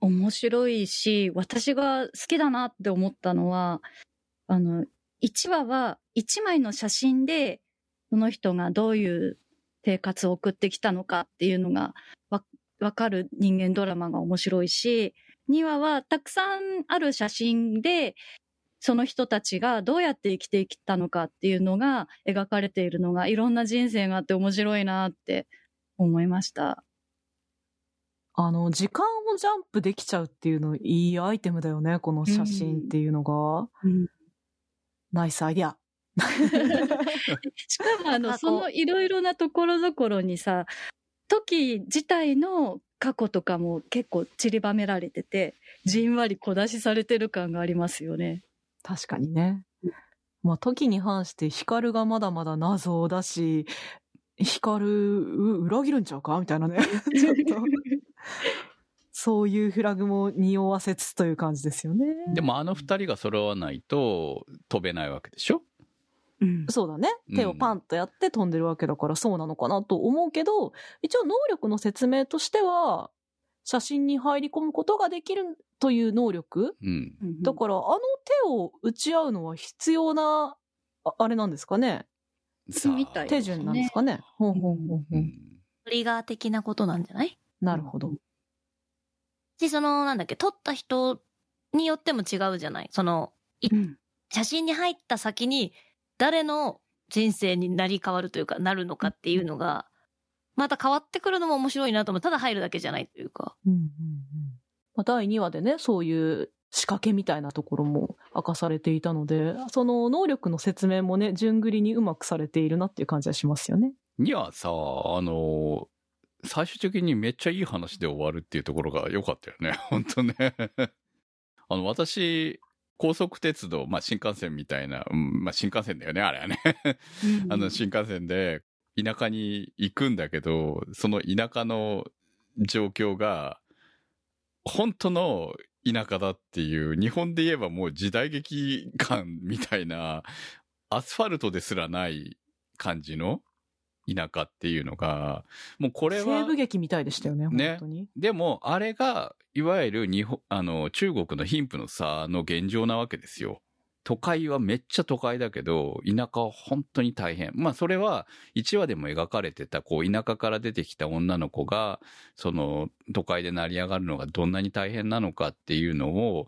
Speaker 5: 面白いし、私が好きだなって思ったのは、あの、1話は1枚の写真で、その人がどういう生活を送ってきたのかっていうのがわわかる人間ドラマが面白いし、2話はたくさんある写真で、その人たちがどうやって生きてきたのかっていうのが描かれているのがいろんな人生があって面白いなって思いました。
Speaker 4: あの、時間をジャンプできちゃうっていうのいいアイテムだよね、この写真っていうのが。ナイスアイディア。[laughs]
Speaker 5: しかもあの、そのいろいろなところどころにさ、時自体の過去とかも結構散りばめられてて、じんわり小出しされてる感がありますよね。
Speaker 4: 確かにね。まあ、時に反して光がまだまだ謎だし、光う裏切るんちゃうかみたいなね。[laughs] ちょっと。そういうフラグも匂わせつつという感じですよね。
Speaker 3: でもあの二人が揃わないと飛べないわけでしょ？
Speaker 5: うん。
Speaker 4: そうだね。手をパンとやって飛んでるわけだからそうなのかなと思うけど、一応能力の説明としては、写真に入り込むことができるという能力。
Speaker 3: うん。
Speaker 4: だから、あの手を打ち合うのは必要な、ああれなんですかね。手順なんですかね。ほうほうほうほう。
Speaker 3: うん。
Speaker 1: トリガー的なことなんじゃない？
Speaker 4: なるほど。
Speaker 1: し、その、なんだっけ、撮った人によっても違うじゃない？その、
Speaker 5: うん。
Speaker 1: 写真に入った先に誰の人生になり変わるというか、なるのかっていうのが、また変わってくるのも面白いなと思う。ただ入るだけじゃないというか。
Speaker 4: うんうんうんまあ、第2話でね、そういう仕掛けみたいなところも明かされていたので、その能力の説明もね、順繰りにうまくされているなっていう感じはしますよね。
Speaker 3: にはさ、あの、最終的にめっちゃいい話で終わるっていうところが良かったよね。[laughs] 本当ね。あの、私、高速鉄道、まあ新幹線みたいな、うんまあ新幹線だよね、あれはね。[laughs] あの新幹線で田舎に行くんだけど、その田舎の状況が、本当の田舎だっていう、日本で言えばもう時代劇感みたいな、アスファルトですらない感じの田舎っていうのが、もうこれは
Speaker 4: 西部、劇みたいでしたよね、
Speaker 3: ね
Speaker 4: 本当に。
Speaker 3: でもあれが、いわゆる日本、あの、中国の貧富の差の現状なわけですよ。都会はめっちゃ都会だけど、田舎は本当に大変。まあそれは1話でも描かれてた、こう田舎から出てきた女の子が、その都会で成り上がるのがどんなに大変なのかっていうのを、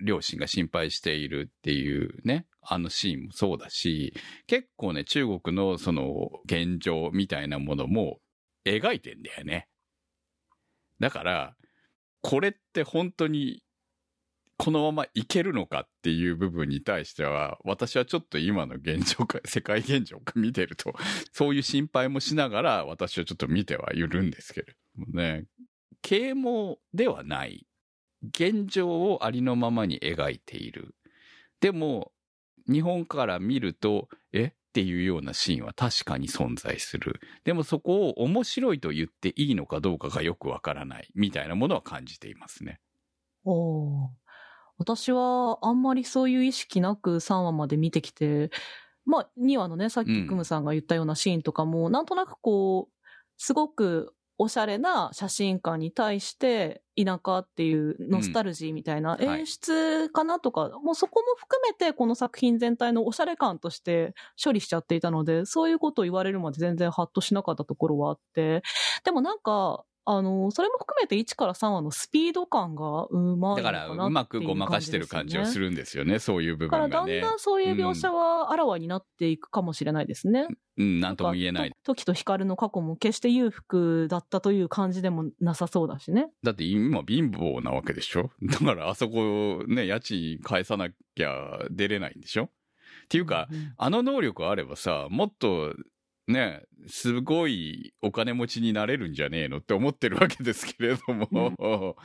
Speaker 3: 両親が心配しているっていうね、あのシーンもそうだし、結構ね、中国のその現状みたいなものも描いてんだよね。だから、これって本当にこのままいけるのかっていう部分に対しては、私はちょっと今の現状か、世界現状か [laughs] 見てると、そういう心配もしながら私はちょっと見てはいるんですけれどもね、啓蒙ではない。現状をありのままに描いている。でも、日本から見ると、えっていうようなシーンは確かに存在する。でもそこを面白いと言っていいのかどうかがよくわからない。みたいなものは感じていますね。
Speaker 4: おー私はあんまりそういう意識なく3話まで見てきて、まあ2話のね、さっきクムさんが言ったようなシーンとかも、なんとなくこう、すごくおしゃれな写真館に対して田舎っていうノスタルジーみたいな
Speaker 3: はい。
Speaker 4: 演出かなとか、もうそこも含めてこの作品全体のおしゃれ感として処理しちゃっていたので、そういうことを言われるまで全然ハッとしなかったところはあって、でもなんか、あの、それも含めて1から3話のスピード感がうまいの
Speaker 3: だから、
Speaker 4: う
Speaker 3: まくごまかしてる感じはするんですよね。そういう部
Speaker 4: だからだ
Speaker 3: 分がね。
Speaker 4: んだんそういう描写はあらわになっていくかもしれないですね。
Speaker 3: うん、なんとも言えない。
Speaker 4: と時と光の過去も決して裕福だったという感じでもなさそうだしね。
Speaker 3: だって今貧乏なわけでしょ？[laughs] だからあそこね、家賃返さなきゃ出れないんでしょ？っていうか、
Speaker 4: うん
Speaker 3: あの能力あればさ、もっと、ね、すごいお金持ちになれるんじゃねえのって思ってるわけですけれども、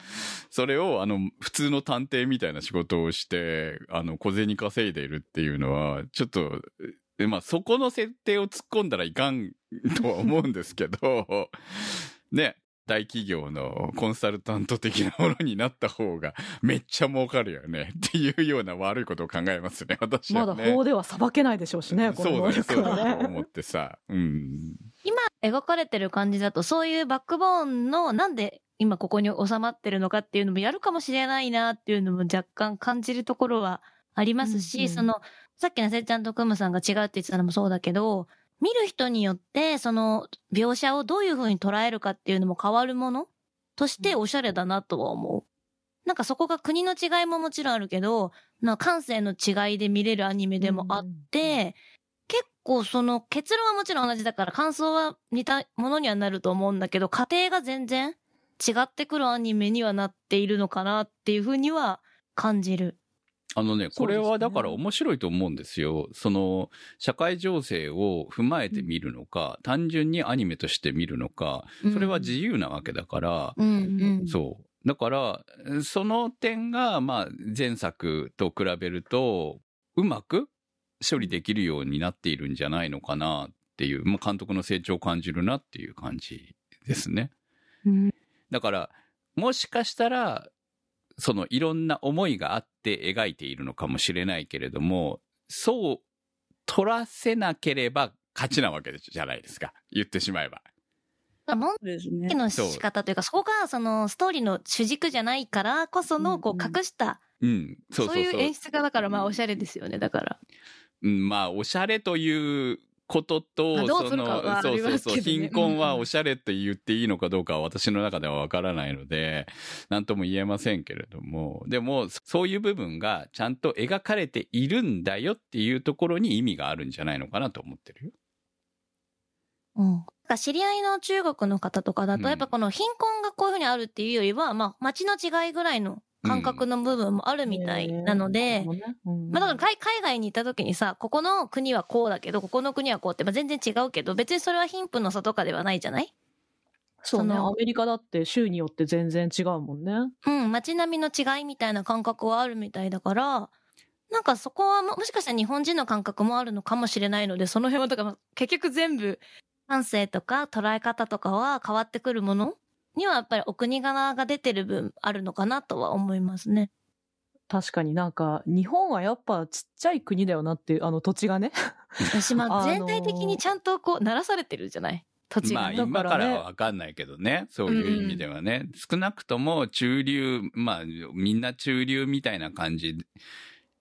Speaker 3: それをあの、普通の探偵みたいな仕事をして、あの、小銭稼いでいるっていうのは、ちょっと、えまあ、そこの設定を突っ込んだらいかんとは思うんですけど、ね、大企業のコンサルタント的なものになった方がめっちゃ儲かるよねっていうような悪いことを考えますね、私はね。
Speaker 4: まだ法では裁けないでしょうしね、この能
Speaker 3: そうだよ、そう
Speaker 4: 力はね。
Speaker 3: だと思ってさ。うん。
Speaker 1: 今描かれてる感じだと、そういうバックボーンのなんで今ここに収まってるのかっていうのもやるかもしれないなっていうのも若干感じるところはありますし、
Speaker 4: うんうん
Speaker 1: その、さっきのせっちゃんとクムさんが違うって言ってたのもそうだけど、見る人によって、その描写をどういう風に捉えるかっていうのも変わるもの？としておしゃれだなとは思う。なんかそこが国の違いももちろんあるけど、な感性の違いで見れるアニメでもあって、結構その結論はもちろん同じだから感想は似たものにはなると思うんだけど、過程が全然違ってくるアニメにはなっているのかなっていうふうには感じる。
Speaker 3: あのね、これはだから面白いと思うんですよ。その、社会情勢を踏まえて見るのか、単純にアニメとして見るのか、それは自由なわけだから、
Speaker 1: うんうん。
Speaker 3: そう。だから、その点が、まあ、前作と比べると、うまく処理できるようになっているんじゃないのかなっていう、まあ、監督の成長を感じるなっていう感じですね。
Speaker 4: うん
Speaker 3: だから、もしかしたら、そのいろんな思いがあって描いているのかもしれないけれども、そう取らせなければ勝ちなわけじゃないですか。言ってしまえば。
Speaker 1: 問
Speaker 5: そうですね
Speaker 1: 題の仕方というか、そこがそのストーリーの主軸じゃないからこその、こう隠した、
Speaker 3: うん。そう
Speaker 1: そ
Speaker 3: そううそう。
Speaker 1: いう演出がだからまあおしゃれですよね、だから。
Speaker 3: うんまあ、おしゃれということと、その、そうそうそう、貧困はおしゃれって言っていいのかどうかは私の中ではわからないので、なんとも言えませんけれども、でも、そういう部分がちゃんと描かれているんだよっていうところに意味があるんじゃないのかなと思ってるよ。
Speaker 1: うん。なんか知り合いの中国の方とかだと、
Speaker 3: うん
Speaker 1: やっぱこの貧困がこういうふうにあるっていうよりは、まあ街の違いぐらいの感覚の部分もあるみたいなので、まあだから海海外に行った時にさ、ここの国はこうだけど、ここの国はこうって、まあ全然違うけど、別にそれは貧富の差とかではないじゃない？
Speaker 4: そうね。アメリカだって州によって全然違うもんね。
Speaker 1: うん、街並みの違いみたいな感覚はあるみたいだから、なんかそこはももしかしたら日本人の感覚もあるのかもしれないので、その辺はだから結局全部感性とか捉え方とかは変わってくるものにはやっぱりお国柄が出てる分あるのかなとは思いますね。
Speaker 4: 確かになんか、日本はやっぱちっちゃい国だよなっていう、あの土地がね。
Speaker 1: 私まあ
Speaker 4: あのー
Speaker 1: 全体的にちゃんとこう、鳴らされてるじゃない？土地
Speaker 3: まあ
Speaker 1: がね。
Speaker 3: 今か
Speaker 4: ら
Speaker 3: はわかんないけどね、そういう意味ではね、少なくとも中流、まあみんな中流みたいな感じ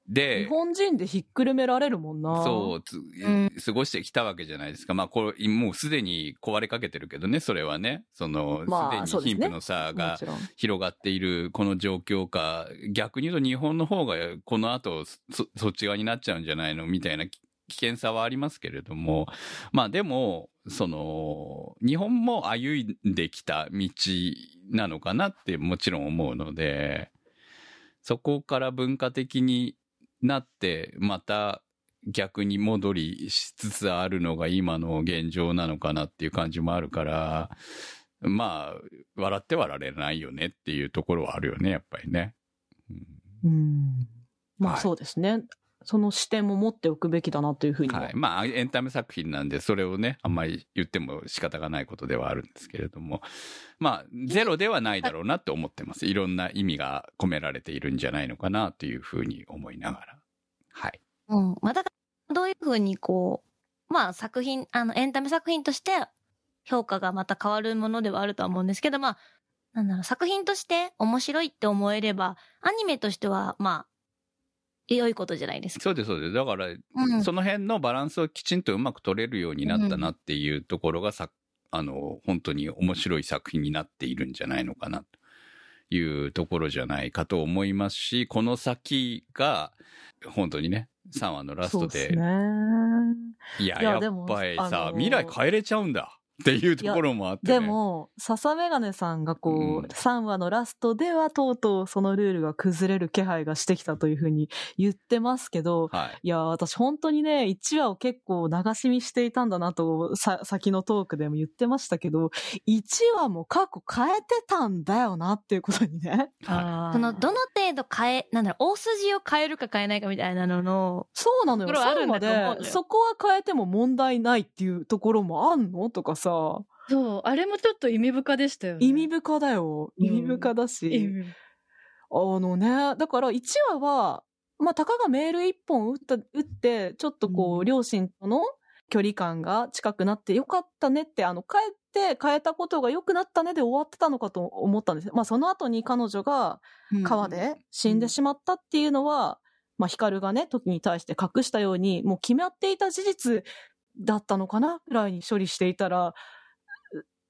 Speaker 3: で、
Speaker 4: 日本人でひっくるめられるもんな。
Speaker 3: そう、つ
Speaker 1: ん
Speaker 3: 過ごしてきたわけじゃないですか。まあ、これ、もうすでに壊れかけてるけどね、それはね。その、
Speaker 4: まあ
Speaker 3: す
Speaker 4: で
Speaker 3: に貧富の差
Speaker 4: も
Speaker 3: が。広がっているこの状況か、逆に言うと日本の方がこの後そ、そっち側になっちゃうんじゃないのみたいな危険さはありますけれども、まあでも、その、日本も歩んできた道なのかなってもちろん思うので、そこから文化的になって、また逆に戻りしつつあるのが今の現状なのかなっていう感じもあるから、まあ、笑ってはられないよねっていうところはあるよね、やっぱりね。うん
Speaker 4: うん。ま
Speaker 3: はい
Speaker 4: あそうですね。その視点も持っておくべきだなというふうには。
Speaker 3: はい。まあ、エンタメ作品なんで、それをね、あんまり言っても仕方がないことではあるんですけれども、まあ、ゼロではないだろうなって思ってます。いろんな意味が込められているんじゃないのかなというふうに思いながら。はい。
Speaker 1: うん。まあ、だから、どういうふうにこう、まあ作品、あの、エンタメ作品として評価がまた変わるものではあるとは思うんですけど、まあ、なんだろう、作品として面白いって思えれば、アニメとしては、まあ、良いことじゃないですか。
Speaker 3: そうです、そうです。だから、
Speaker 1: うん
Speaker 3: その辺のバランスをきちんとうまく取れるようになったなっていうところがさ、あの、本当に面白い作品になっているんじゃないのかなというところじゃないかと思いますし、この先が、本当にね、3話のラストで、
Speaker 4: そうですね。
Speaker 3: いや、
Speaker 4: いや
Speaker 3: やっぱりさ、
Speaker 4: あのー
Speaker 3: 未来変えれちゃうんだっていうところもあって、ね。
Speaker 4: で、も、笹メガネさんがこう、
Speaker 3: うん
Speaker 4: 3話のラストではとうとうそのルールが崩れる気配がしてきたというふうに言ってますけど、
Speaker 3: はい。
Speaker 4: いや、私本当にね、1話を結構流し見していたんだなと、さ、先のトークでも言ってましたけど、1話も過去変えてたんだよなっていうことにね。
Speaker 3: は
Speaker 1: その、どの程度変え、なんだろう、大筋を変えるか変えないかみたいなのの、
Speaker 4: そうなのよ。
Speaker 1: ところはあるんだと思う
Speaker 4: そこは変えても問題ないっていうところもあんの？とかさ、
Speaker 5: そう、あれもちょっと意味深でしたよね。
Speaker 4: 意味深だよ。
Speaker 5: うん
Speaker 4: 意味深だし。
Speaker 5: 意味
Speaker 4: あのね、だから1話は、まあ、たかがメール一本打った、打って、ちょっとこう、
Speaker 5: うん
Speaker 4: 両親との距離感が近くなってよかったねって、あの、帰って変えたことが良くなったねで終わってたのかと思ったんですよ。まあ、その後に彼女が川で死んでしまったっていうのは、まあ、ヒカルがね、時に対して隠したように、もう決まっていた事実だったのかな？ぐらいに処理していたら、う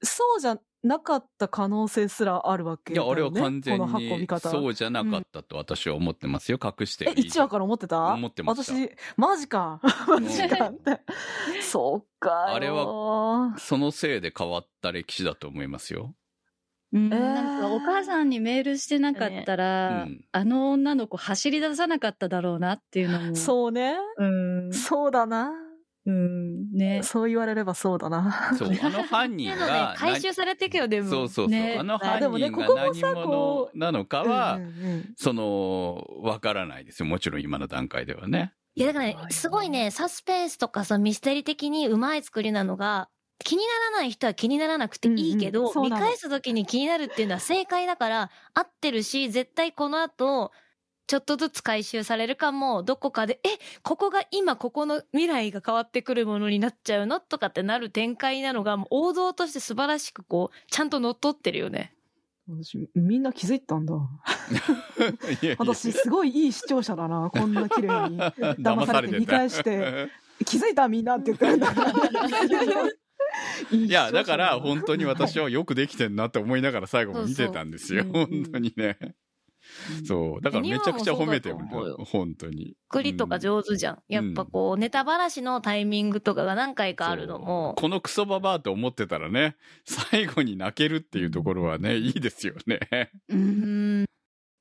Speaker 4: そうじゃなかった可能性すらあるわけ
Speaker 3: いや、
Speaker 4: だよね。
Speaker 3: あれは完全
Speaker 4: この運び
Speaker 3: に
Speaker 4: 方。
Speaker 3: そうじゃなかったと私は思ってますよ。隠して
Speaker 4: え、1話から思ってた？
Speaker 3: 思ってました
Speaker 4: 私、マジか。マジかって。そうかよ。
Speaker 3: あれはそのせいで変わった歴史だと思いますよ。
Speaker 5: うん
Speaker 4: えー
Speaker 5: なんかお母さんにメールしてなかったら、
Speaker 3: うん
Speaker 5: あの女の子走り出さなかっただろうなっていうのも。
Speaker 4: そうね。
Speaker 5: うん。
Speaker 4: そうだな。
Speaker 5: うん。ね。
Speaker 4: そう言われればそうだな。
Speaker 3: そう、[laughs] あの犯人が、
Speaker 1: 回収されていくよ、でも。
Speaker 3: そうそうそう。
Speaker 5: ね
Speaker 3: あの犯人が何者なのかは、
Speaker 4: うんうんうん
Speaker 3: その、わからないですよ。もちろん今の段階ではね。
Speaker 1: いや、だからね、すごいね、サスペンスとかさ、ミステリ的にうまい作りなのが、気にならない人は気にならなくていいけど、
Speaker 4: うんうん
Speaker 1: 見返す時に気になるっていうのは正解だから、合ってるし、絶対この後、ちょっとずつ回収されるかも、どこかで、え、ここが今ここの未来が変わってくるものになっちゃうのとかってなる展開なのが、もう王道として素晴らしくこう、ちゃんと乗っ取ってるよね。
Speaker 4: 私、みんな気づいたんだ。
Speaker 3: いやいや
Speaker 4: 私、すごいいい視聴者だな。こんな綺麗に。[laughs] 騙されて見返して。気づいたみんなって言ってるんだから。い
Speaker 3: いや、だから
Speaker 4: 本
Speaker 3: 本当に私はよくできてんなって思いながら最後も見てたんですよ。
Speaker 4: そうそう
Speaker 3: 本当にね。そう。だからめちゃくちゃ褒めてる
Speaker 1: 日本
Speaker 3: 当に。
Speaker 1: 作りとか上手じゃん。やっぱこう、ネタばらしのタイミングとかが何回かあるのも、
Speaker 3: このクソババアと思ってたらね、最後に泣けるっていうところはね、いいですよね。
Speaker 1: うーん。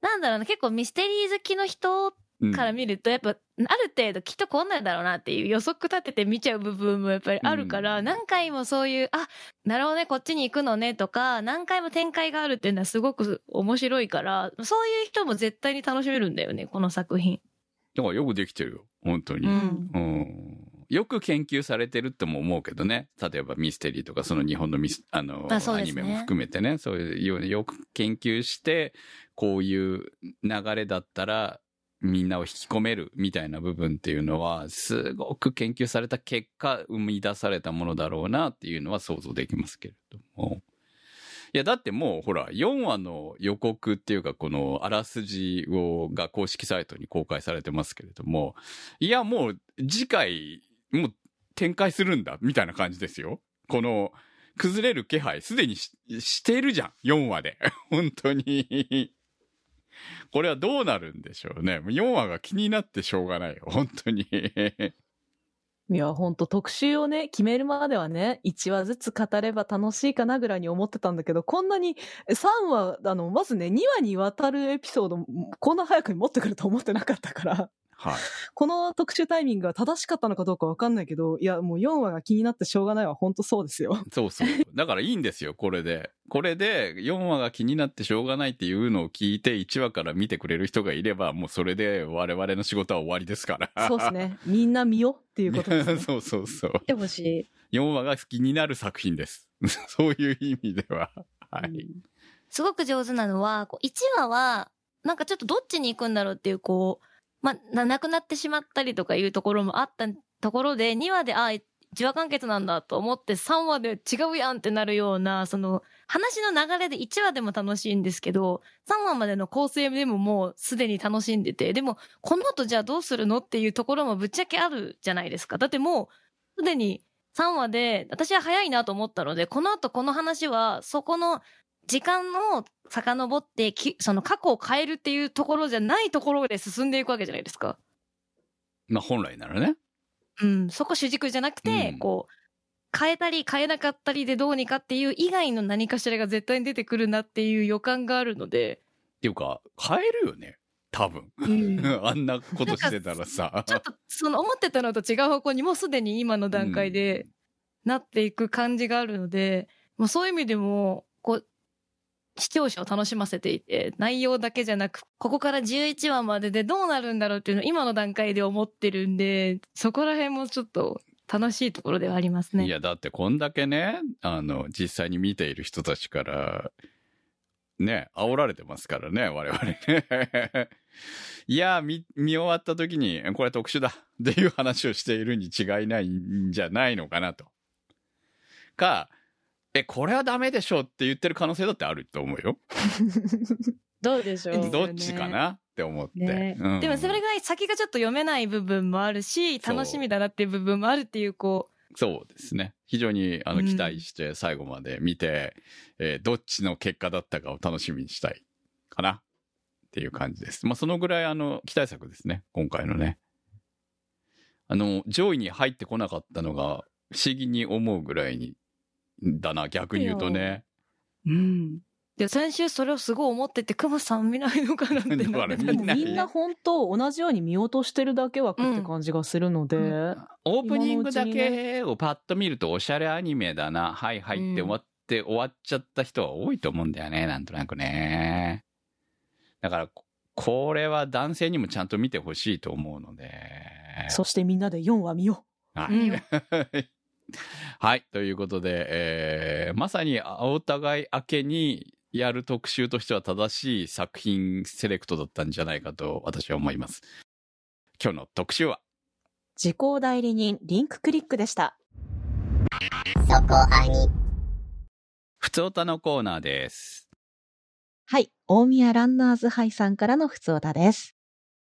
Speaker 1: なんだろうな、結構ミステリー好きの人
Speaker 3: うん
Speaker 1: から見ると、やっぱ、ある程度きっとこんなんだろうなっていう予測立てて見ちゃう部分もやっぱりあるから、
Speaker 3: うん
Speaker 1: 何回もそういう、あ、なるほどね、こっちに行くのねとか、何回も展開があるっていうのはすごく面白いから、そういう人も絶対に楽しめるんだよね、この作品。
Speaker 3: だからよくできてるよ。本当に。
Speaker 1: うん
Speaker 3: うんよく研究されてるっても思うけどね。例えばミステリーとか、その日本のミス、あの、
Speaker 1: あそう
Speaker 3: アニメも含めてね、そういうようによく研究して、こういう流れだったら、みんなを引き込めるみたいな部分っていうのは、すごく研究された結果、生み出されたものだろうなっていうのは想像できますけれども。いや、だってもう、ほら、4話の予告っていうか、このあらすじを、が公式サイトに公開されてますけれども、いや、もう、次回、もう展開するんだ、みたいな感じですよ。この、崩れる気配、すでにししてるじゃん、4話で。[laughs] 本当に。[laughs] これはどうなるんでしょうね。4話が気になってしょうがないよ、本当に。
Speaker 4: いや、本当特集をね、決めるまではね、1話ずつ語れば楽しいかなぐらいに思ってたんだけど、こんなに3話、あの、まずね、2話にわたるエピソード、こんな早くに持ってくると思ってなかったから、
Speaker 3: はい。
Speaker 4: この特集タイミングが正しかったのかどうかわかんないけど、いや、もう4話が気になってしょうがないは本当そうですよ。
Speaker 3: そうそう。だからいいんですよ、これで。これで4話が気になってしょうがないっていうのを聞いて1話から見てくれる人がいれば、もうそれで我々の仕事は終わりですから。
Speaker 4: そうですね。みんな見よっていうことです、ね。[laughs]
Speaker 3: そうそうそう。
Speaker 5: 見てほしい。
Speaker 3: 4話が気になる作品です。[laughs] そういう意味では。はい。
Speaker 1: すごく上手なのは、こう1話は、なんかちょっとどっちに行くんだろうっていう、こう、まあ、な、くなってしまったりとかいうところもあったところで、2話で、ああ、1話完結なんだと思って、3話で違うやんってなるような、その、話の流れで1話でも楽しいんですけど、3話までの構成でももうすでに楽しんでて、でも、この後じゃあどうするのっていうところもぶっちゃけあるじゃないですか。だってもう、すでに3話で、私は早いなと思ったので、この後この話は、そこの時間を遡ってき、その過去を変えるっていうところじゃないところで進んでいくわけじゃないですか。
Speaker 3: まあ本来ならね。
Speaker 1: うん、そこ主軸じゃなくて、
Speaker 3: うん
Speaker 1: こう、変えたり変えなかったりでどうにかっていう以外の何かしらが絶対に出てくるなっていう予感があるので、
Speaker 3: っていうか、変えるよね。多分。[laughs] あんなことしてたらさ。
Speaker 1: ちょっとその思ってたのと違う方向にもうすでに今の段階でなっていく感じがあるので、もうそういう意味でも、こう、視聴者を楽しませていて、内容だけじゃなく、ここから11話まででどうなるんだろうっていうのを今の段階で思ってるんで、そこら辺もちょっと楽しいところではありますね。
Speaker 3: いや、だってこんだけね、あの、実際に見ている人たちから、ね、煽られてますからね、我々ね。[laughs] いや、見、見終わった時に、これ特殊だっていう話をしているに違いないんじゃないのかなと。か、え、これはダメでしょって言ってる可能性だってあると思うよ。[laughs]
Speaker 5: どうでしょう。
Speaker 3: どっちかな？って思って。
Speaker 5: ね
Speaker 3: うん
Speaker 1: でもそれぐらい先がちょっと読めない部分もあるし、楽しみだなっていう部分もあるっていう、こう、
Speaker 3: そうですね。非常にあの
Speaker 6: うん
Speaker 3: 期待して最後まで見て、えーどっちの結果だったかを楽しみにしたいかな？っていう感じです。まあそのぐらいあの期待作ですね。今回のね。あの、上位に入ってこなかったのが不思議に思うぐらいに、だな、逆に言うとね。
Speaker 6: うん。で、先週それをすごい思ってて、クマさん見ないのかなってなってたん
Speaker 3: だかみんな
Speaker 4: みんな本当同じように見落としてるだけ枠って感じがするので、
Speaker 6: う
Speaker 3: オープニングだけをパッと見るとおしゃれアニメだな、はいはいって終わって、終わっちゃった人は多いと思うんだよね、なんとなくね。だから、ここれは男性にもちゃんと見てほしいと思うので。
Speaker 4: そしてみんなで4話見よ
Speaker 3: はい。[laughs]
Speaker 6: う [laughs] ん
Speaker 3: はい。ということで、えーまさにお互い明けにやる特集としては正しい作品セレクトだったんじゃないかと私は思います。今日の特集は？
Speaker 4: う。時効代理人リンククリックでした。
Speaker 2: そこアニ
Speaker 3: ふつおたのコーナーです。
Speaker 8: はい。大宮ランナーズハイさんからのふつおたです。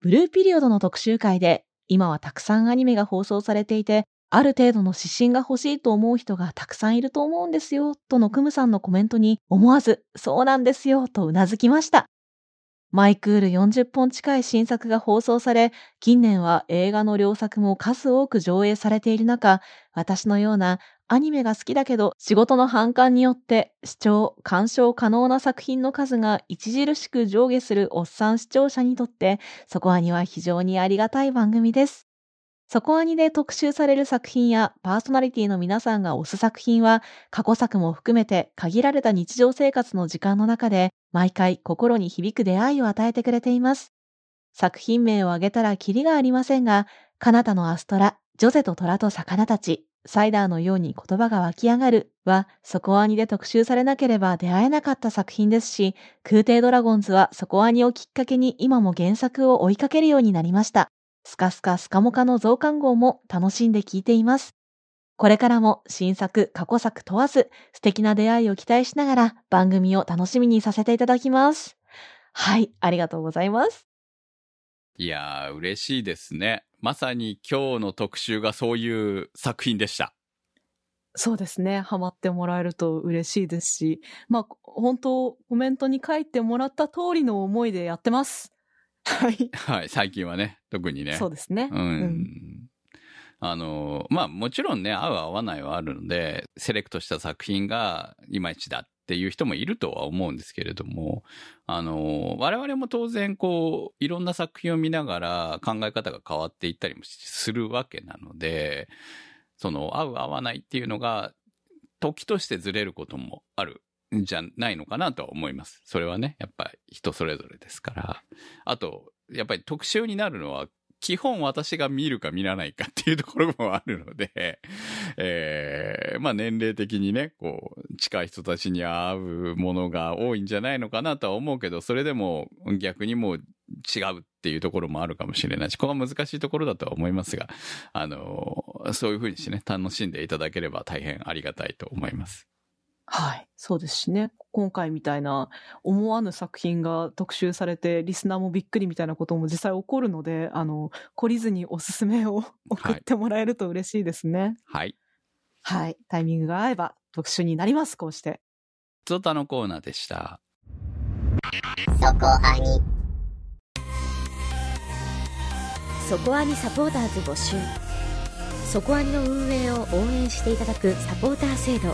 Speaker 8: ブルーピリオドの特集会で、今はたくさんアニメが放送されていて、ある程度の指針が欲しいと思う人がたくさんいると思うんですよ、とのクムさんのコメントに、思わず、そうなんですよ、と頷きました。マイクール40本近い新作が放送され、近年は映画の良作も数多く上映されている中、私のようなアニメが好きだけど仕事の反感によって視聴、鑑賞可能な作品の数が著しく上下するおっさん視聴者にとって、そこアニは非常にありがたい番組です。そこアニで特集される作品やパーソナリティの皆さんが推す作品は過去作も含めて限られた日常生活の時間の中で毎回心に響く出会いを与えてくれています。作品名を挙げたらキリがありませんが、カナタのアストラ、ジョゼと虎と魚たち、サイダーのように言葉が湧き上がるは、そこアニで特集されなければ出会えなかった作品ですし、空挺ドラゴンズはそこアニをきっかけに今も原作を追いかけるようになりました。スカスカスカモカの増刊号も楽しんで聞いています。これからも新作、過去作問わず素敵な出会いを期待しながら番組を楽しみにさせていただきます。はい、ありがとうございます。
Speaker 3: いやー、嬉しいですね。まさに今日の特集がそういう作品でした。
Speaker 4: そうですね。ハマってもらえると嬉しいですし、まあ、本当コメントに書いてもらった通りの思いでやってます。はい。
Speaker 3: はい、最近はね、特にね。
Speaker 4: そうですね。
Speaker 3: うん。
Speaker 4: うん
Speaker 3: あの、まあもちろんね、合う合わないはあるので、セレクトした作品がいまいちだっていう人もいるとは思うんですけれども、あの、我々も当然こう、いろんな作品を見ながら考え方が変わっていったりもするわけなので、その、合う合わないっていうのが、時としてずれることもあるんじゃないのかなとは思います。それはね、やっぱ人それぞれですから。あと、やっぱり特集になるのは、基本私が見るか見らないかっていうところもあるので、[laughs] えーまあ年齢的にね、こう、近い人たちに合うものが多いんじゃないのかなとは思うけど、それでも逆にもう違うっていうところもあるかもしれないし、ここは難しいところだとは思いますが、あの、そういうふうにしてね、楽しんでいただければ大変ありがたいと思います。
Speaker 4: はい。そうですしね。今回みたいな思わぬ作品が特集されて、リスナーもびっくりみたいなことも実際起こるので、あの、懲りずにおすすめを [laughs] 送ってもらえると嬉しいですね。
Speaker 3: はい。
Speaker 4: はい。タイミングが合えば特集になります、こうして。
Speaker 3: ゾタのコーナーでした。
Speaker 2: そこアニ
Speaker 1: そこアニサポーターズ募集そこアニの運営を応援していただくサポーター制度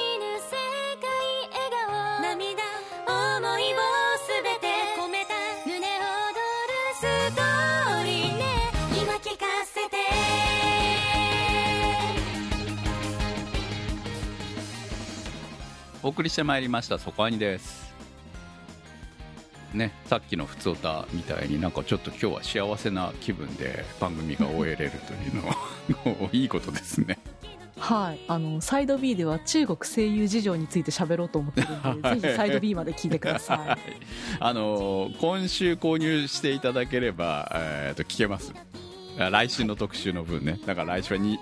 Speaker 3: 送りしてまいりましたそこアニです。ねさっきの「ふつおた」みたいになんかちょっと今日は幸せな気分で番組が終えれるというのは [laughs] もういいことですね。
Speaker 4: ははい。あの、サイド B では中国声優事情について喋ろうと思ってるんで、ぜひサイド B まで聞いてくださ
Speaker 3: はい。あのー今週購入していただければ、えーと聞けます。あ来週の特集の分ねだから来週はに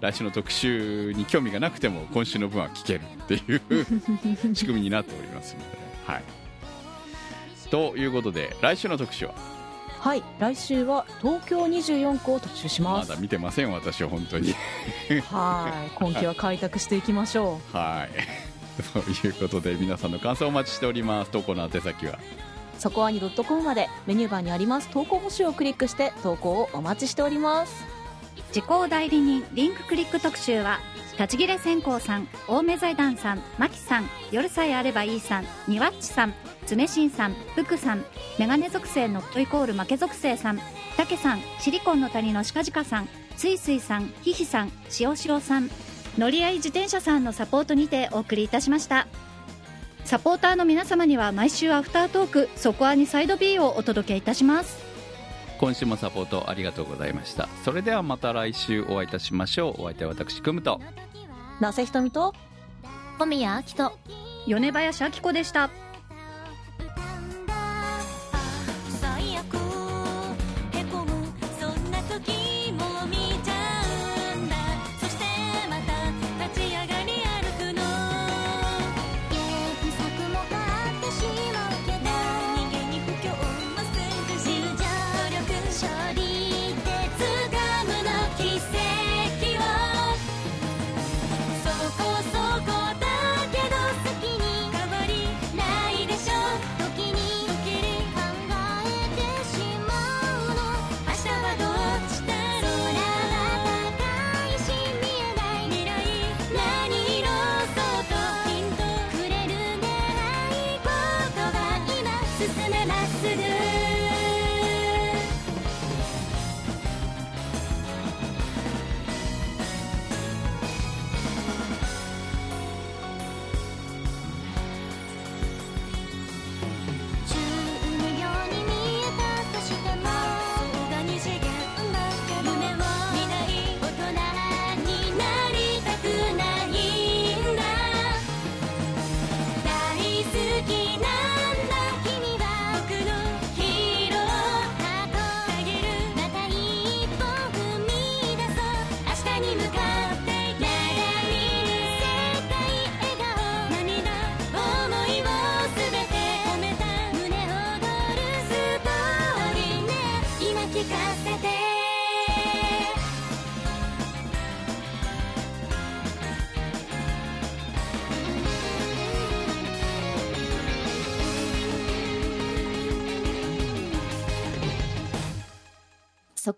Speaker 3: 来週の特集に興味がなくても今週の分は聞けるっていう [laughs] 仕組みになっておりますので、はい、ということで来週の特集は？い。
Speaker 4: はい。来週は東京24区を特集しま。
Speaker 3: ますだ見てません私は本当に
Speaker 4: はい。今期は開拓していきましょう。
Speaker 3: はい [laughs] ということで皆さんの感想をお待ちしております投稿の宛先は？
Speaker 4: そこはに .com までメニューバーにあります投稿募集をクリックして投稿をお待ちしております。
Speaker 2: 時効代理人リンククリック特集は立ち切れ線香さん青梅財団さんマキさん夜さえあればいいさんニワッチさん常新さん福さんメガネ属性ノットイコール負け属性さんたけさんシリコンの谷のしかじかさんすいすいさんひひさんしおしおさん乗り合い自転車さんのサポートにてお送りいたしましたサポーターの皆様には毎週アフタートークそこアニサイド B をお届けいたします。
Speaker 3: 今週もサポートありがとうございました。それではまた来週お会いいたしましょう。お相手は私くむと。
Speaker 4: なせひとみと
Speaker 9: 小宮明人
Speaker 2: 米林明子でした